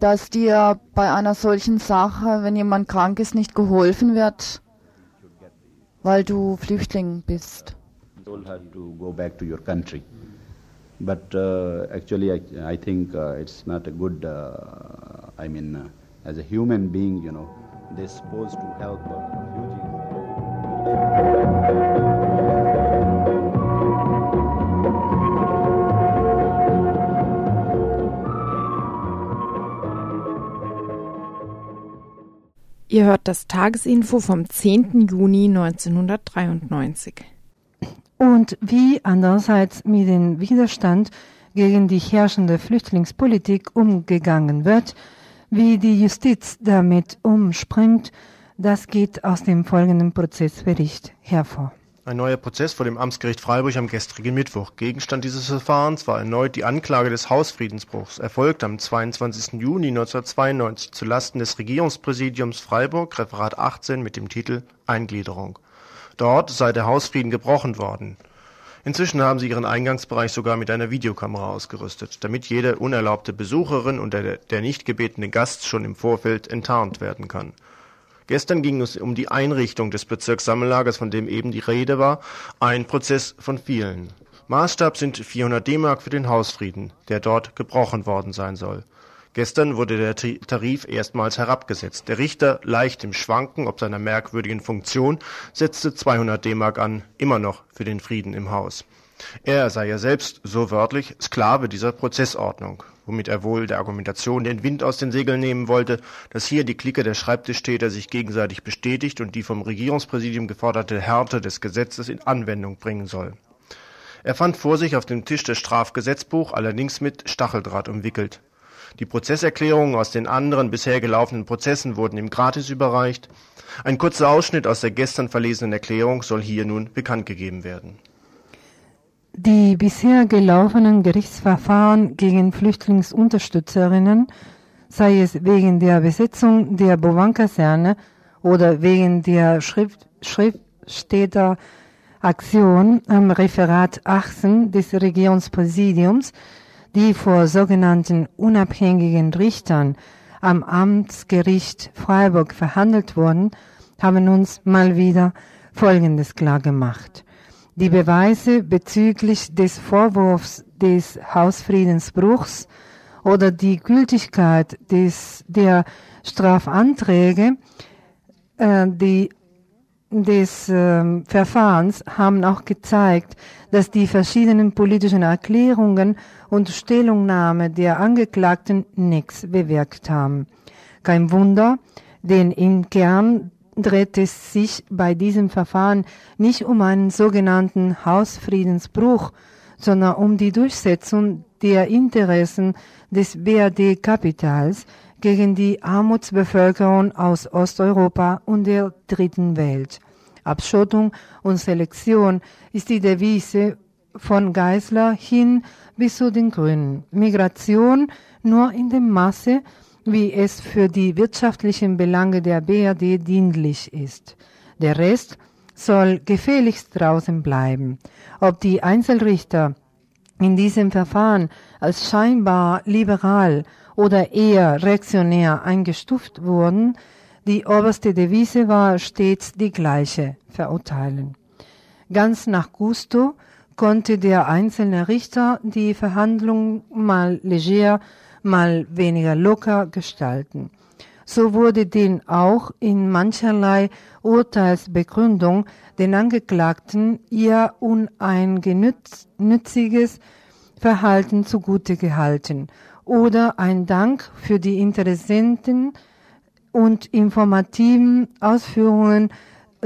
dass dir bei einer solchen Sache, wenn jemand krank ist, nicht geholfen wird, weil du Flüchtling bist. But uh, actually, I, I think uh, it's not a good. Uh, I mean, uh, as a human being, you know, they're supposed to help uh, Ihr hört das Tagesinfo vom 10. Juni 1993. Und wie andererseits mit dem Widerstand gegen die herrschende Flüchtlingspolitik umgegangen wird, wie die Justiz damit umspringt, das geht aus dem folgenden Prozessbericht hervor. Ein neuer Prozess vor dem Amtsgericht Freiburg am gestrigen Mittwoch. Gegenstand dieses Verfahrens war erneut die Anklage des Hausfriedensbruchs, erfolgt am 22. Juni 1992 zulasten des Regierungspräsidiums Freiburg, Referat 18 mit dem Titel Eingliederung. Dort sei der Hausfrieden gebrochen worden. Inzwischen haben sie ihren Eingangsbereich sogar mit einer Videokamera ausgerüstet, damit jede unerlaubte Besucherin und der, der nicht gebetene Gast schon im Vorfeld enttarnt werden kann. Gestern ging es um die Einrichtung des Bezirkssammellagers, von dem eben die Rede war, ein Prozess von vielen. Maßstab sind 400 D-Mark für den Hausfrieden, der dort gebrochen worden sein soll. Gestern wurde der Tarif erstmals herabgesetzt. Der Richter, leicht im Schwanken ob seiner merkwürdigen Funktion, setzte 200 D-Mark an, immer noch für den Frieden im Haus. Er sei ja selbst, so wörtlich, Sklave dieser Prozessordnung, womit er wohl der Argumentation den Wind aus den Segeln nehmen wollte, dass hier die Clique der Schreibtischtäter sich gegenseitig bestätigt und die vom Regierungspräsidium geforderte Härte des Gesetzes in Anwendung bringen soll. Er fand vor sich auf dem Tisch das Strafgesetzbuch, allerdings mit Stacheldraht umwickelt. Die Prozesserklärungen aus den anderen bisher gelaufenen Prozessen wurden ihm gratis überreicht. Ein kurzer Ausschnitt aus der gestern verlesenen Erklärung soll hier nun bekannt gegeben werden. Die bisher gelaufenen Gerichtsverfahren gegen Flüchtlingsunterstützerinnen, sei es wegen der Besetzung der Bovan-Kaserne oder wegen der Schrift Schriftstelleraktion am Referat 18 des Regierungspräsidiums, die vor sogenannten unabhängigen Richtern am Amtsgericht Freiburg verhandelt wurden, haben uns mal wieder Folgendes klargemacht. Die Beweise bezüglich des Vorwurfs des Hausfriedensbruchs oder die Gültigkeit des, der Strafanträge äh, die, des äh, Verfahrens haben auch gezeigt, dass die verschiedenen politischen Erklärungen und Stellungnahme der Angeklagten nichts bewirkt haben. Kein Wunder, denn im Kern dreht es sich bei diesem Verfahren nicht um einen sogenannten Hausfriedensbruch, sondern um die Durchsetzung der Interessen des BRD-Kapitals gegen die Armutsbevölkerung aus Osteuropa und der dritten Welt. Abschottung und Selektion ist die Devise von Geisler hin bis zu den Grünen. Migration nur in dem Maße, wie es für die wirtschaftlichen Belange der BRD dienlich ist. Der Rest soll gefälligst draußen bleiben. Ob die Einzelrichter in diesem Verfahren als scheinbar liberal oder eher reaktionär eingestuft wurden, die oberste Devise war stets die gleiche, verurteilen. Ganz nach Gusto konnte der einzelne Richter die Verhandlung mal leger, mal weniger locker gestalten. So wurde den auch in mancherlei Urteilsbegründung den Angeklagten ihr uneingenütziges Verhalten zugute gehalten oder ein Dank für die interessanten und informativen Ausführungen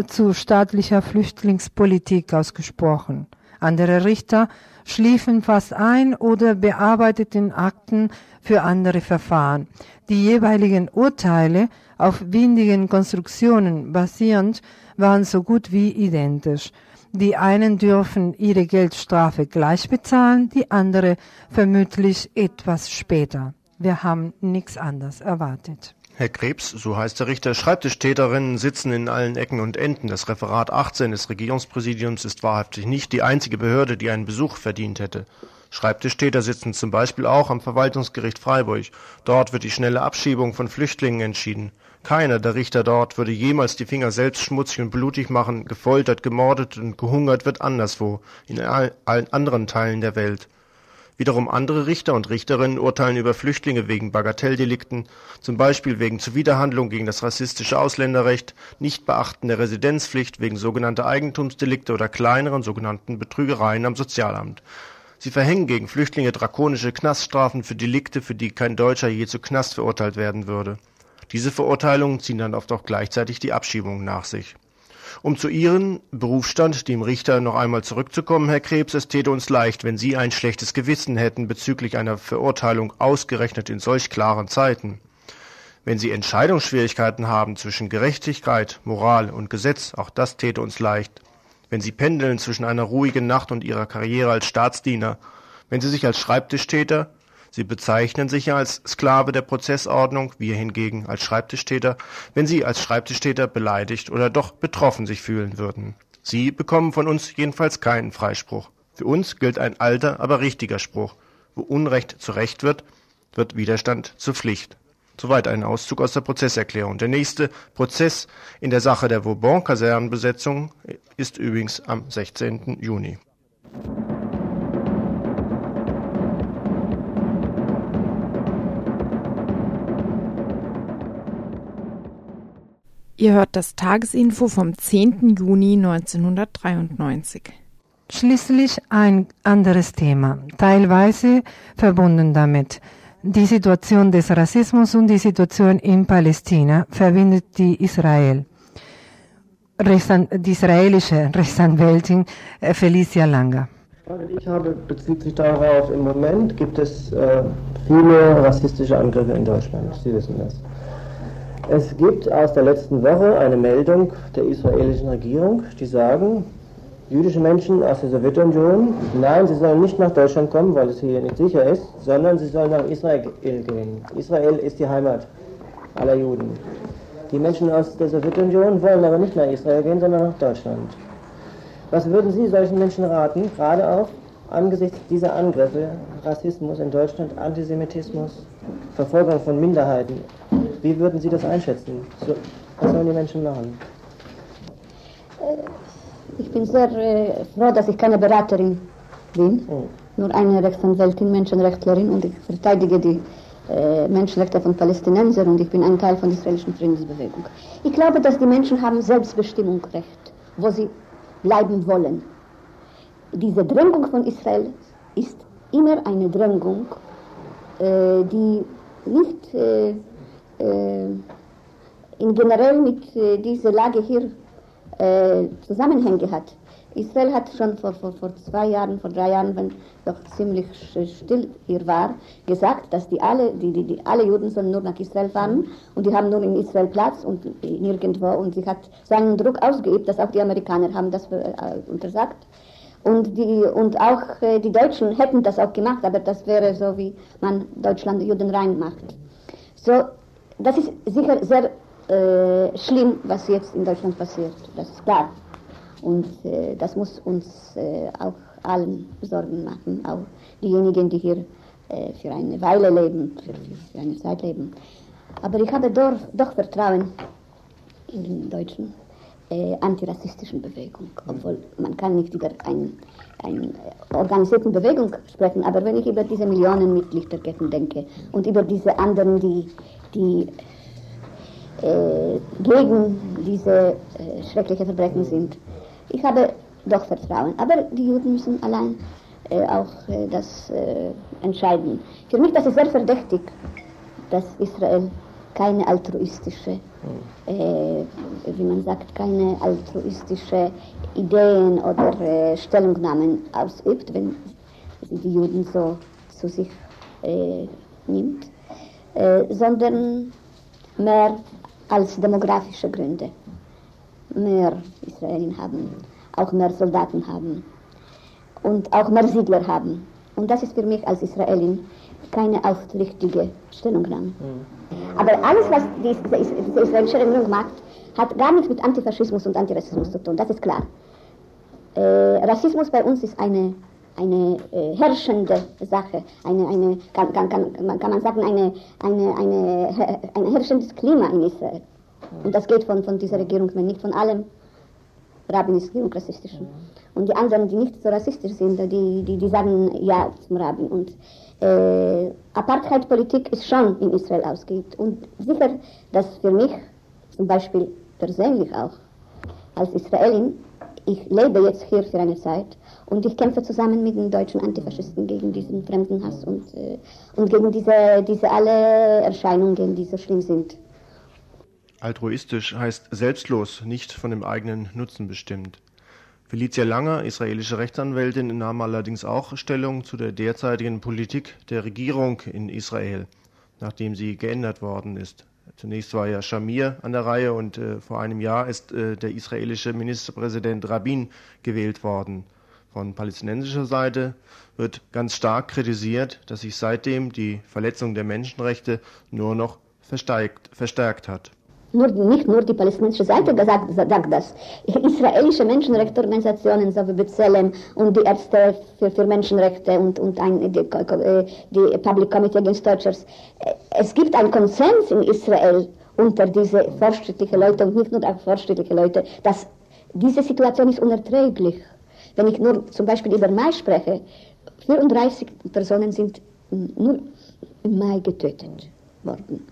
zu staatlicher Flüchtlingspolitik ausgesprochen. Andere Richter schliefen fast ein oder bearbeiteten Akten für andere Verfahren. Die jeweiligen Urteile auf windigen Konstruktionen basierend waren so gut wie identisch. Die einen dürfen ihre Geldstrafe gleich bezahlen, die andere vermutlich etwas später. Wir haben nichts anderes erwartet. Herr Krebs, so heißt der Richter, Schreibtischtäterinnen sitzen in allen Ecken und Enden. Das Referat 18 des Regierungspräsidiums ist wahrhaftig nicht die einzige Behörde, die einen Besuch verdient hätte. Schreibtischtäter sitzen zum Beispiel auch am Verwaltungsgericht Freiburg. Dort wird die schnelle Abschiebung von Flüchtlingen entschieden. Keiner der Richter dort würde jemals die Finger selbst schmutzig und blutig machen. Gefoltert, gemordet und gehungert wird anderswo, in allen anderen Teilen der Welt. Wiederum andere Richter und Richterinnen urteilen über Flüchtlinge wegen Bagatelldelikten, zum Beispiel wegen Zuwiderhandlung gegen das rassistische Ausländerrecht, Nichtbeachten der Residenzpflicht wegen sogenannter Eigentumsdelikte oder kleineren sogenannten Betrügereien am Sozialamt. Sie verhängen gegen Flüchtlinge drakonische Knaststrafen für Delikte, für die kein Deutscher je zu Knast verurteilt werden würde. Diese Verurteilungen ziehen dann oft auch gleichzeitig die Abschiebung nach sich. Um zu Ihrem Berufsstand, dem Richter, noch einmal zurückzukommen, Herr Krebs, es täte uns leicht, wenn Sie ein schlechtes Gewissen hätten bezüglich einer Verurteilung ausgerechnet in solch klaren Zeiten. Wenn Sie Entscheidungsschwierigkeiten haben zwischen Gerechtigkeit, Moral und Gesetz, auch das täte uns leicht. Wenn Sie pendeln zwischen einer ruhigen Nacht und Ihrer Karriere als Staatsdiener, wenn Sie sich als Schreibtischtäter Sie bezeichnen sich ja als Sklave der Prozessordnung, wir hingegen als Schreibtischtäter, wenn Sie als Schreibtischtäter beleidigt oder doch betroffen sich fühlen würden. Sie bekommen von uns jedenfalls keinen Freispruch. Für uns gilt ein alter, aber richtiger Spruch. Wo Unrecht zu Recht wird, wird Widerstand zur Pflicht. Soweit ein Auszug aus der Prozesserklärung. Der nächste Prozess in der Sache der Vauban-Kasernenbesetzung ist übrigens am 16. Juni. Ihr hört das Tagesinfo vom 10. Juni 1993. Schließlich ein anderes Thema, teilweise verbunden damit. Die Situation des Rassismus und die Situation in Palästina verbindet die Israel. die israelische Rechtsanwältin äh, Felicia Langer. Frage, ich habe, bezieht sich darauf, im Moment gibt es äh, viele rassistische Angriffe in Deutschland. Sie wissen das. Es gibt aus der letzten Woche eine Meldung der israelischen Regierung, die sagen, jüdische Menschen aus der Sowjetunion, nein, sie sollen nicht nach Deutschland kommen, weil es hier nicht sicher ist, sondern sie sollen nach Israel gehen. Israel ist die Heimat aller Juden. Die Menschen aus der Sowjetunion wollen aber nicht nach Israel gehen, sondern nach Deutschland. Was würden Sie solchen Menschen raten, gerade auch angesichts dieser Angriffe, Rassismus in Deutschland, Antisemitismus, Verfolgung von Minderheiten, wie würden Sie das einschätzen? Was sollen die Menschen machen? Ich bin sehr äh, froh, dass ich keine Beraterin bin, oh. nur eine Rechtsanwältin, Menschenrechtlerin und ich verteidige die äh, Menschenrechte von Palästinensern und ich bin ein Teil von der israelischen Friedensbewegung. Ich glaube, dass die Menschen haben Selbstbestimmungsrecht, wo sie bleiben wollen. Diese Drängung von Israel ist immer eine Drängung, äh, die nicht äh, äh in generell mit äh, dieser Lage hier äh, Zusammenhänge hat. Israel hat schon vor, vor, vor zwei Jahren, vor drei Jahren, wenn doch ziemlich still hier war, gesagt, dass die alle, die, die, die, alle Juden sollen nur nach Israel fahren und die haben nur in Israel Platz und nirgendwo und sie hat so einen Druck ausgeübt, dass auch die Amerikaner haben das äh, untersagt. Und, die, und auch äh, die Deutschen hätten das auch gemacht, aber das wäre so, wie man Deutschland Juden reinmacht. So, das ist sicher sehr äh, schlimm, was jetzt in Deutschland passiert. Das ist klar. Und äh, das muss uns äh, auch allen Sorgen machen, auch diejenigen, die hier äh, für eine Weile leben, für, für, eine Zeit leben. Aber ich habe doch, doch Vertrauen in den deutschen äh, antirassistischen Bewegung, obwohl man kann nicht über eine ein organisierten Bewegung sprechen, aber wenn ich über diese Millionen Mitgliederketten denke und über diese anderen, die, die gegen diese äh, schrecklichen Verbrechen sind. Ich habe doch Vertrauen, aber die Juden müssen allein äh, auch äh, das äh, entscheiden. Für mich das ist sehr verdächtig, dass Israel keine altruistische, äh, wie man sagt, keine altruistische Ideen oder Stellungnahmen ausübt, wenn sie die Juden so zu sich nimmt, sondern mehr als demografische Gründe. Mehr Israelien haben, auch mehr Soldaten haben und auch mehr Siedler haben. Und das ist für mich als Israelin keine aufrichtige Stellungnahme. Mhm. Aber alles, was die, die israelische Regierung macht, hat gar nichts mit Antifaschismus und Antirassismus zu tun, das ist klar. Äh, Rassismus bei uns ist eine eine äh, herrschende Sache, eine, eine kann, kann, kann, kann man sagen, eine, eine, eine, ein herrschendes Klima in Israel. Und das geht von, von dieser Regierung, nicht von allem. Rabin ist rassistisch. Und die anderen, die nicht so rassistisch sind, die, die, die sagen Ja zum Rabin. Und äh, Apartheidpolitik ist schon in Israel ausgeübt. Und sicher, dass für mich, zum Beispiel persönlich auch, als Israelin, ich lebe jetzt hier für eine Zeit und ich kämpfe zusammen mit den deutschen Antifaschisten gegen diesen Fremdenhass und, äh, und gegen diese, diese alle Erscheinungen, die so schlimm sind. Altruistisch heißt selbstlos, nicht von dem eigenen Nutzen bestimmt. Felicia Langer, israelische Rechtsanwältin, nahm allerdings auch Stellung zu der derzeitigen Politik der Regierung in Israel, nachdem sie geändert worden ist. Zunächst war ja Shamir an der Reihe und äh, vor einem Jahr ist äh, der israelische Ministerpräsident Rabin gewählt worden. Von palästinensischer Seite wird ganz stark kritisiert, dass sich seitdem die Verletzung der Menschenrechte nur noch verstärkt, verstärkt hat. Nur, nicht nur die palästinensische Seite sagt, sagt das. Israelische Menschenrechtsorganisationen, so wie B'Tselem und die Ärzte für, für Menschenrechte und, und ein, die, die Public Committee Against Tortures. Äh, es gibt einen Konsens in Israel unter diese fortschrittlichen Leute und nicht nur fortschrittliche Leute, dass diese Situation ist unerträglich. Wenn ich nur zum Beispiel über Mai spreche, 34 Personen sind nur im Mai getötet worden.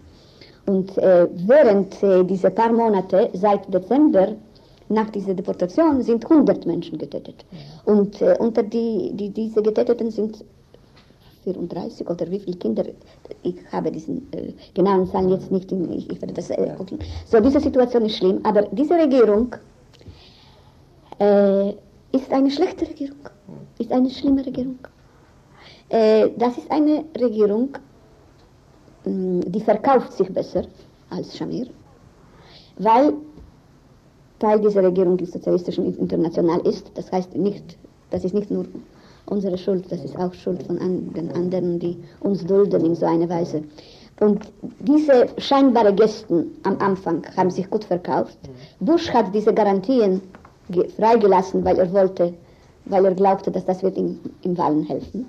Und äh, während äh, dieser paar Monate, seit Dezember, nach dieser Deportation, sind 100 Menschen getötet. Und äh, unter die, die, diese Getöteten sind 34 oder wie viele Kinder, ich habe diesen äh, genauen Zahlen jetzt nicht, in, ich, ich werde das äh, gucken. So, diese Situation ist schlimm, aber diese Regierung äh, ist eine schlechte Regierung, ist eine schlimme Regierung. Äh, das ist eine Regierung, mm, die verkauft sich besser als Shamir, weil Teil dieser Regierung des sozialistischen International ist. Das heißt nicht, das ist nicht nur unsere Schuld, das ist auch Schuld von den anderen, die uns dulden in so einer Weise. Und diese scheinbaren Gästen am Anfang haben sich gut verkauft. Bush hat diese Garantien freigelassen, weil er wollte, weil er glaubte, dass das wird ihm im Wahlen helfen.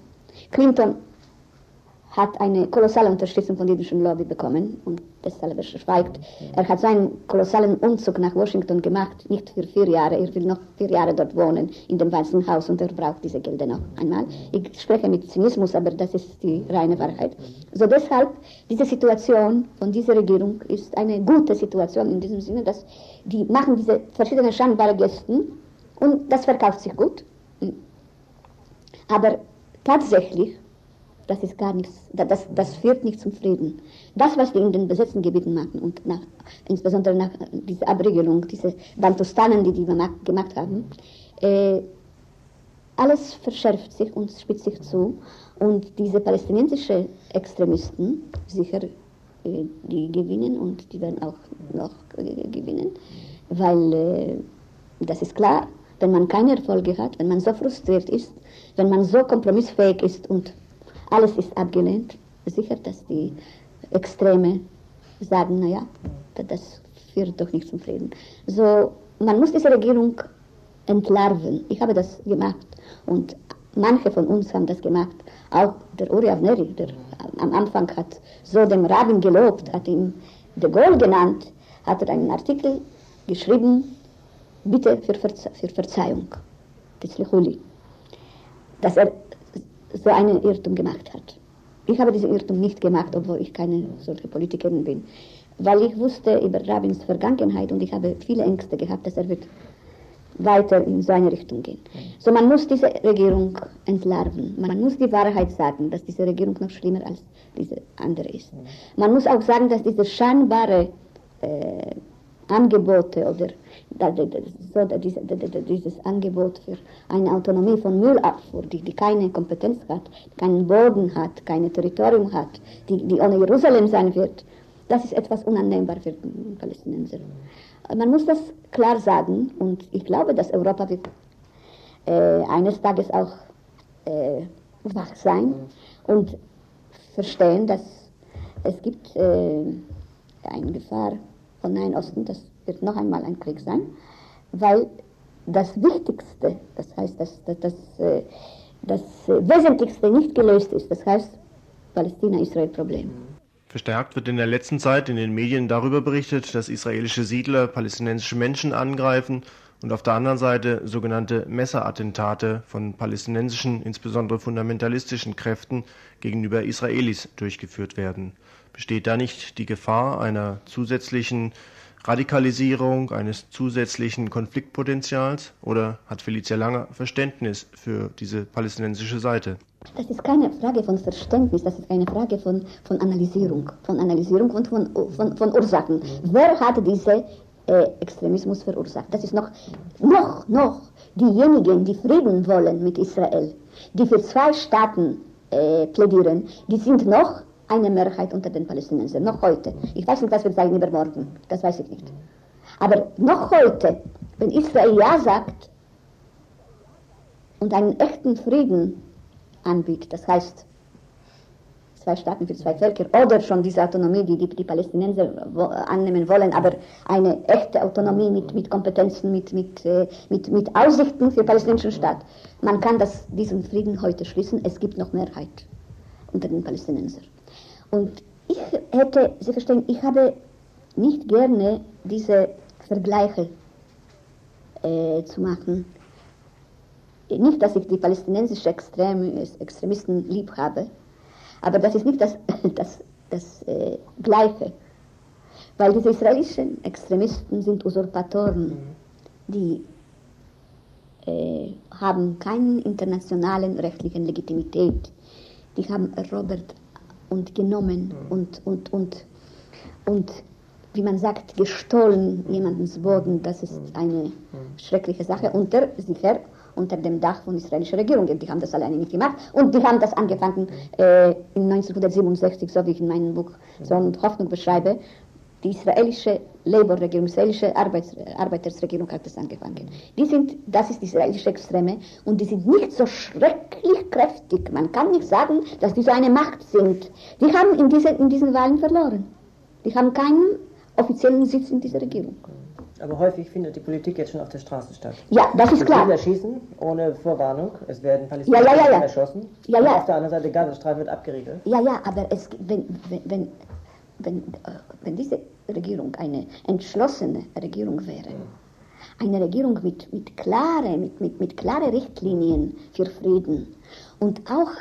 Clinton hat eine kolossale Unterstützung von der jüdischen Lobby bekommen und deshalb schweigt. Er hat so einen kolossalen Umzug nach Washington gemacht, nicht für vier Jahre, er will noch vier Jahre dort wohnen, in dem Weißen Haus und er braucht diese Gelder noch einmal. Ich spreche mit Zynismus, aber das ist die reine Wahrheit. So deshalb, diese Situation von dieser Regierung ist eine gute Situation in diesem Sinne, dass die machen diese verschiedenen scheinbare Gesten und das verkauft sich gut. Aber tatsächlich das ist gar nichts, das, das führt nicht zum Frieden. Das, was die in den besetzten Gebieten machen und nach, insbesondere nach dieser Abregelung, diese Bantustanen, die die gemacht haben, äh, alles verschärft sich und spitzt sich zu. Und diese palästinensischen Extremisten, sicher, äh, die gewinnen und die werden auch noch äh, gewinnen, weil äh, das ist klar, wenn man keine Erfolge hat, wenn man so frustriert ist, wenn man so kompromissfähig ist und alles ist abgelehnt. Sicher, dass die Extreme sagen, naja, das führt doch nicht zum Frieden. So, man muss diese Regierung entlarven. Ich habe das gemacht und manche von uns haben das gemacht. Auch der Uri Avneri, der am Anfang hat so den Rabbin gelobt, hat ihn de Gaulle genannt, hat er einen Artikel geschrieben, bitte für, Verze für Verzeihung, dass er so einen Irrtum gemacht hat. Ich habe diesen Irrtum nicht gemacht, obwohl ich keine solche Politikerin bin, weil ich wusste über Rabins Vergangenheit und ich habe viele Ängste gehabt, dass er wird weiter in so eine Richtung gehen. So man muss diese Regierung entlarven. Man muss die Wahrheit sagen, dass diese Regierung noch schlimmer als diese andere ist. Man muss auch sagen, dass diese scheinbare äh, Angebote oder so, dieses Angebot für eine Autonomie von Müllabfuhr, die, die keine Kompetenz hat, keinen Boden hat, kein Territorium hat, die, die ohne Jerusalem sein wird, das ist etwas unannehmbar für Palästinenser. Man muss das klar sagen und ich glaube, dass Europa wird äh, eines Tages auch äh, wach sein und verstehen, dass es gibt äh, eine Gefahr von Nahen Osten, das wird noch einmal ein Krieg sein, weil das Wichtigste, das heißt, das, das, das, äh, das Wesentlichste nicht gelöst ist, das heißt Palästina-Israel-Problem. Verstärkt wird in der letzten Zeit in den Medien darüber berichtet, dass israelische Siedler palästinensische Menschen angreifen und auf der anderen Seite sogenannte Messerattentate von palästinensischen, insbesondere fundamentalistischen Kräften gegenüber Israelis durchgeführt werden. Besteht da nicht die Gefahr einer zusätzlichen Radikalisierung, eines zusätzlichen Konfliktpotenzials oder hat Felicia Lange Verständnis für diese palästinensische Seite? Das ist keine Frage von Verständnis, das ist eine Frage von, von Analysierung, von Analysierung und von, von, von Ursachen. Wer hat diese äh, Extremismus verursacht? Das ist noch, noch, noch diejenigen, die Frieden wollen mit Israel, die für zwei Staaten äh, plädieren, die sind noch eine Mehrheit unter den Palästinensern, noch heute. Ich weiß nicht, was wird sein übermorgen, das weiß ich nicht. Aber noch heute, wenn Israel Ja sagt und einen echten Frieden anbietet, das heißt zwei Staaten für zwei Völker oder schon diese Autonomie, die die, die Palästinenser annehmen wollen, aber eine echte Autonomie mit, mit Kompetenzen, mit, mit, äh, mit, mit Aussichten für den palästinensischen Staat. Man kann das, diesen Frieden heute schließen, es gibt noch Mehrheit unter den Palästinensern. Und ich hätte, Sie verstehen, ich habe nicht gerne diese Vergleiche äh, zu machen. Nicht, dass ich die palästinensischen Extrem, Extremisten lieb habe, aber das ist nicht das, das, das äh, Gleiche. Weil diese israelischen Extremisten sind Usurpatoren, die äh, haben keinen internationalen rechtlichen Legitimität. Die haben Robert und genommen und, und, und, und, wie man sagt, gestohlen jemandens Boden. Das ist eine schreckliche Sache unter, sicher, unter dem Dach von israelischer Regierung. Die haben das alleine nicht gemacht. Und die haben das angefangen äh, in 1967, so wie ich in meinem Buch so eine Hoffnung beschreibe, die israelische Labour-Regierung, israelische Arbeits Arbeitersregierung hat das angefangen. Die sind, das ist die israelische Extreme und die sind nicht so schrecklich kräftig. Man kann nicht sagen, dass die so eine Macht sind. Die haben in, diese, in diesen Wahlen verloren. Die haben keinen offiziellen Sitz in dieser Regierung. Aber häufig findet die Politik jetzt schon auf der Straße statt. Ja, das ist es klar. Schießen ohne Vorwarnung. Es werden Palästinenser Ja, ja, ja, ja. erschossen. Ja, Und ja. auf der anderen Seite Gazastreifen wird abgeriegelt. Ja, ja, aber es, wenn, wenn, wenn, wenn, äh, wenn diese Regierung eine entschlossene Regierung wäre, eine Regierung mit, mit, klare, mit, mit, mit klare Richtlinien für Frieden und auch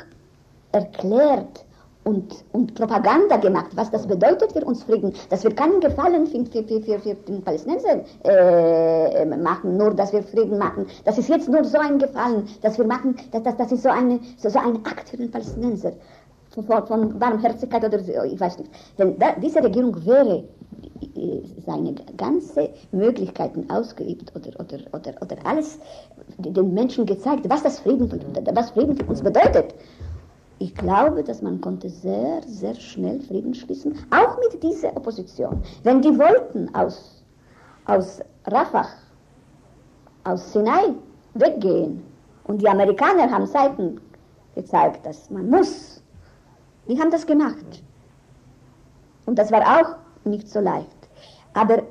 erklärt und, und Propaganda gemacht, was das bedeutet für uns Frieden, dass wir keinen Gefallen für, für, für, für, für den Palästinenser äh, machen, nur dass wir Frieden machen. Das ist jetzt nur so ein Gefallen, dass wir machen, das, das, das ist so, eine, so, so ein Akt für den Palästinenser. Von, von, Warmherzigkeit oder so, ich weiß nicht. Wenn da, diese Regierung wäre äh, seine ganze Möglichkeiten ausgeübt oder, oder, oder, oder alles den Menschen gezeigt, was das Frieden, was Frieden für uns bedeutet. Ich glaube, dass man konnte sehr, sehr schnell Frieden schließen, auch mit dieser Opposition. Wenn die wollten aus, aus Rafah, aus Sinai weggehen und die Amerikaner haben Seiten gezeigt, dass man muss, die haben das gemacht. Und das war auch nicht so leicht. Aber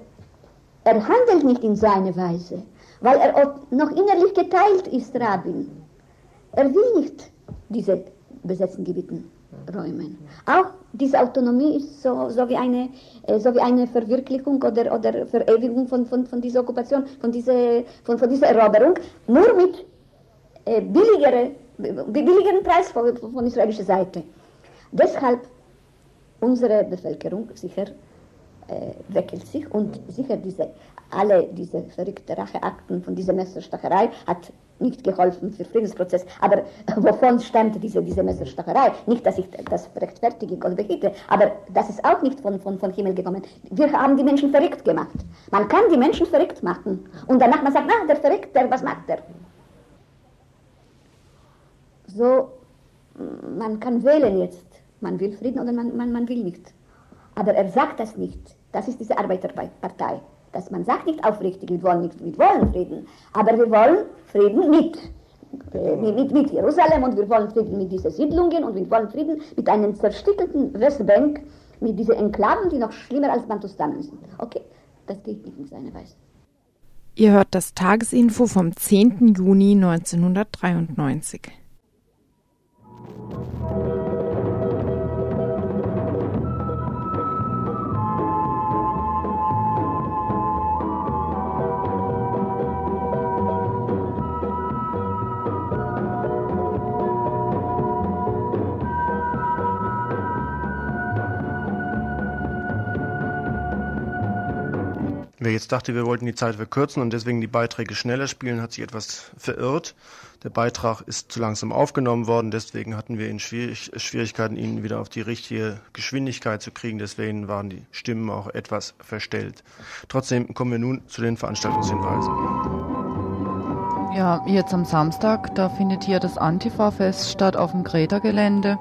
er handelt nicht in so einer Weise, weil er noch innerlich geteilt ist, Rabin. Er will nicht diese besetzten Gebieten räumen. Auch diese Autonomie ist so, so, wie, eine, äh, so wie eine Verwirklichung oder, oder Verewigung von, von, von dieser Okkupation, von dieser, von, von dieser Eroberung, nur mit äh, billigere, billigeren Preis von, von israelischer Seite. Deshalb unsere Bevölkerung sicher äh, weckelt sich und sicher diese, alle diese verrückten Racheakten von dieser Messerstacherei hat nicht geholfen für Friedensprozess. Aber wovon stammt diese, diese Messerstacherei? Nicht, dass ich das rechtfertige oder behitte, aber das ist auch nicht von, von, von Himmel gekommen. Wir haben die Menschen verrückt gemacht. Man kann die Menschen verrückt machen. Und danach man sagt, na, der verrückt, der, was macht der? So, man kann wählen jetzt. Man will Frieden oder man, man, man will nicht. Aber er sagt das nicht. Das ist diese Arbeiterpartei. Dass man sagt nicht aufrichtig, wir wollen nicht, wir wollen Frieden, aber wir wollen Frieden mit, äh, mit, mit Jerusalem und wir wollen Frieden mit diesen Siedlungen und wir wollen Frieden mit einem zerstückelten Westbank, mit diesen Enklaven, die noch schlimmer als Bantustanen sind. Okay, das geht nicht in seiner Weise. Ihr hört das Tagesinfo vom 10. Juni 1993. Wer jetzt dachte, wir wollten die Zeit verkürzen und deswegen die Beiträge schneller spielen, hat sich etwas verirrt. Der Beitrag ist zu langsam aufgenommen worden, deswegen hatten wir in Schwierig Schwierigkeiten, ihn wieder auf die richtige Geschwindigkeit zu kriegen. Deswegen waren die Stimmen auch etwas verstellt. Trotzdem kommen wir nun zu den Veranstaltungshinweisen. Ja, jetzt am Samstag, da findet hier das Antifa-Fest statt auf dem Greta-Gelände.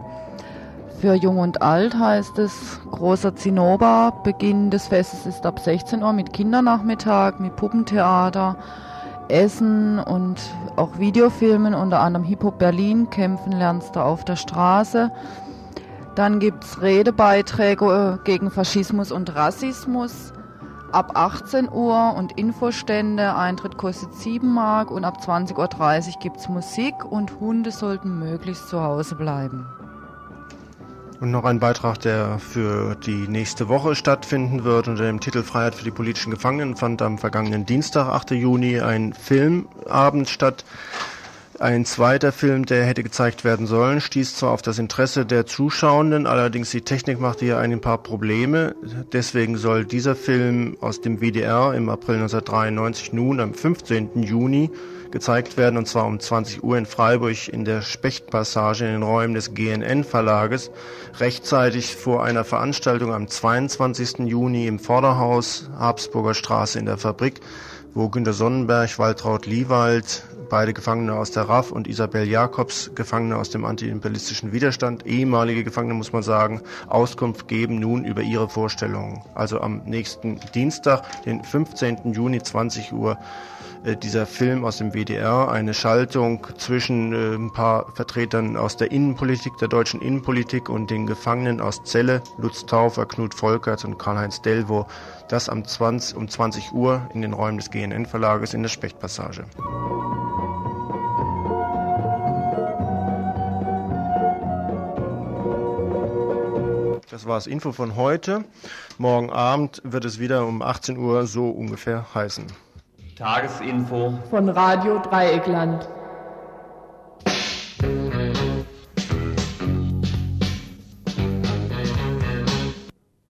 Für Jung und Alt heißt es großer Zinnober. Beginn des Festes ist ab 16 Uhr mit Kindernachmittag, mit Puppentheater, Essen und auch Videofilmen, unter anderem Hip-Hop Berlin, Kämpfen lernst du auf der Straße. Dann gibt's Redebeiträge äh, gegen Faschismus und Rassismus ab 18 Uhr und Infostände. Eintritt kostet 7 Mark und ab 20.30 Uhr gibt's Musik und Hunde sollten möglichst zu Hause bleiben. Und noch ein Beitrag, der für die nächste Woche stattfinden wird. Unter dem Titel Freiheit für die politischen Gefangenen fand am vergangenen Dienstag, 8. Juni, ein Filmabend statt. Ein zweiter Film, der hätte gezeigt werden sollen, stieß zwar auf das Interesse der Zuschauenden, allerdings die Technik machte hier ein paar Probleme. Deswegen soll dieser Film aus dem WDR im April 1993 nun am 15. Juni gezeigt werden, und zwar um 20 Uhr in Freiburg in der Spechtpassage in den Räumen des GNN Verlages, rechtzeitig vor einer Veranstaltung am 22. Juni im Vorderhaus Habsburger Straße in der Fabrik, wo Günter Sonnenberg, Waltraud Liewald, beide Gefangene aus der RAF und Isabel Jakobs, Gefangene aus dem antiimperialistischen Widerstand, ehemalige Gefangene muss man sagen, Auskunft geben nun über ihre Vorstellungen. Also am nächsten Dienstag, den 15. Juni 20 Uhr, dieser Film aus dem WDR, eine Schaltung zwischen äh, ein paar Vertretern aus der Innenpolitik, der deutschen Innenpolitik und den Gefangenen aus Celle, Lutz Taufer, Knut Volkert und Karl-Heinz Delvo, das am 20, um 20 Uhr in den Räumen des GNN-Verlages in der Spechtpassage. Das war das Info von heute. Morgen Abend wird es wieder um 18 Uhr so ungefähr heißen. Tagesinfo von Radio Dreieckland.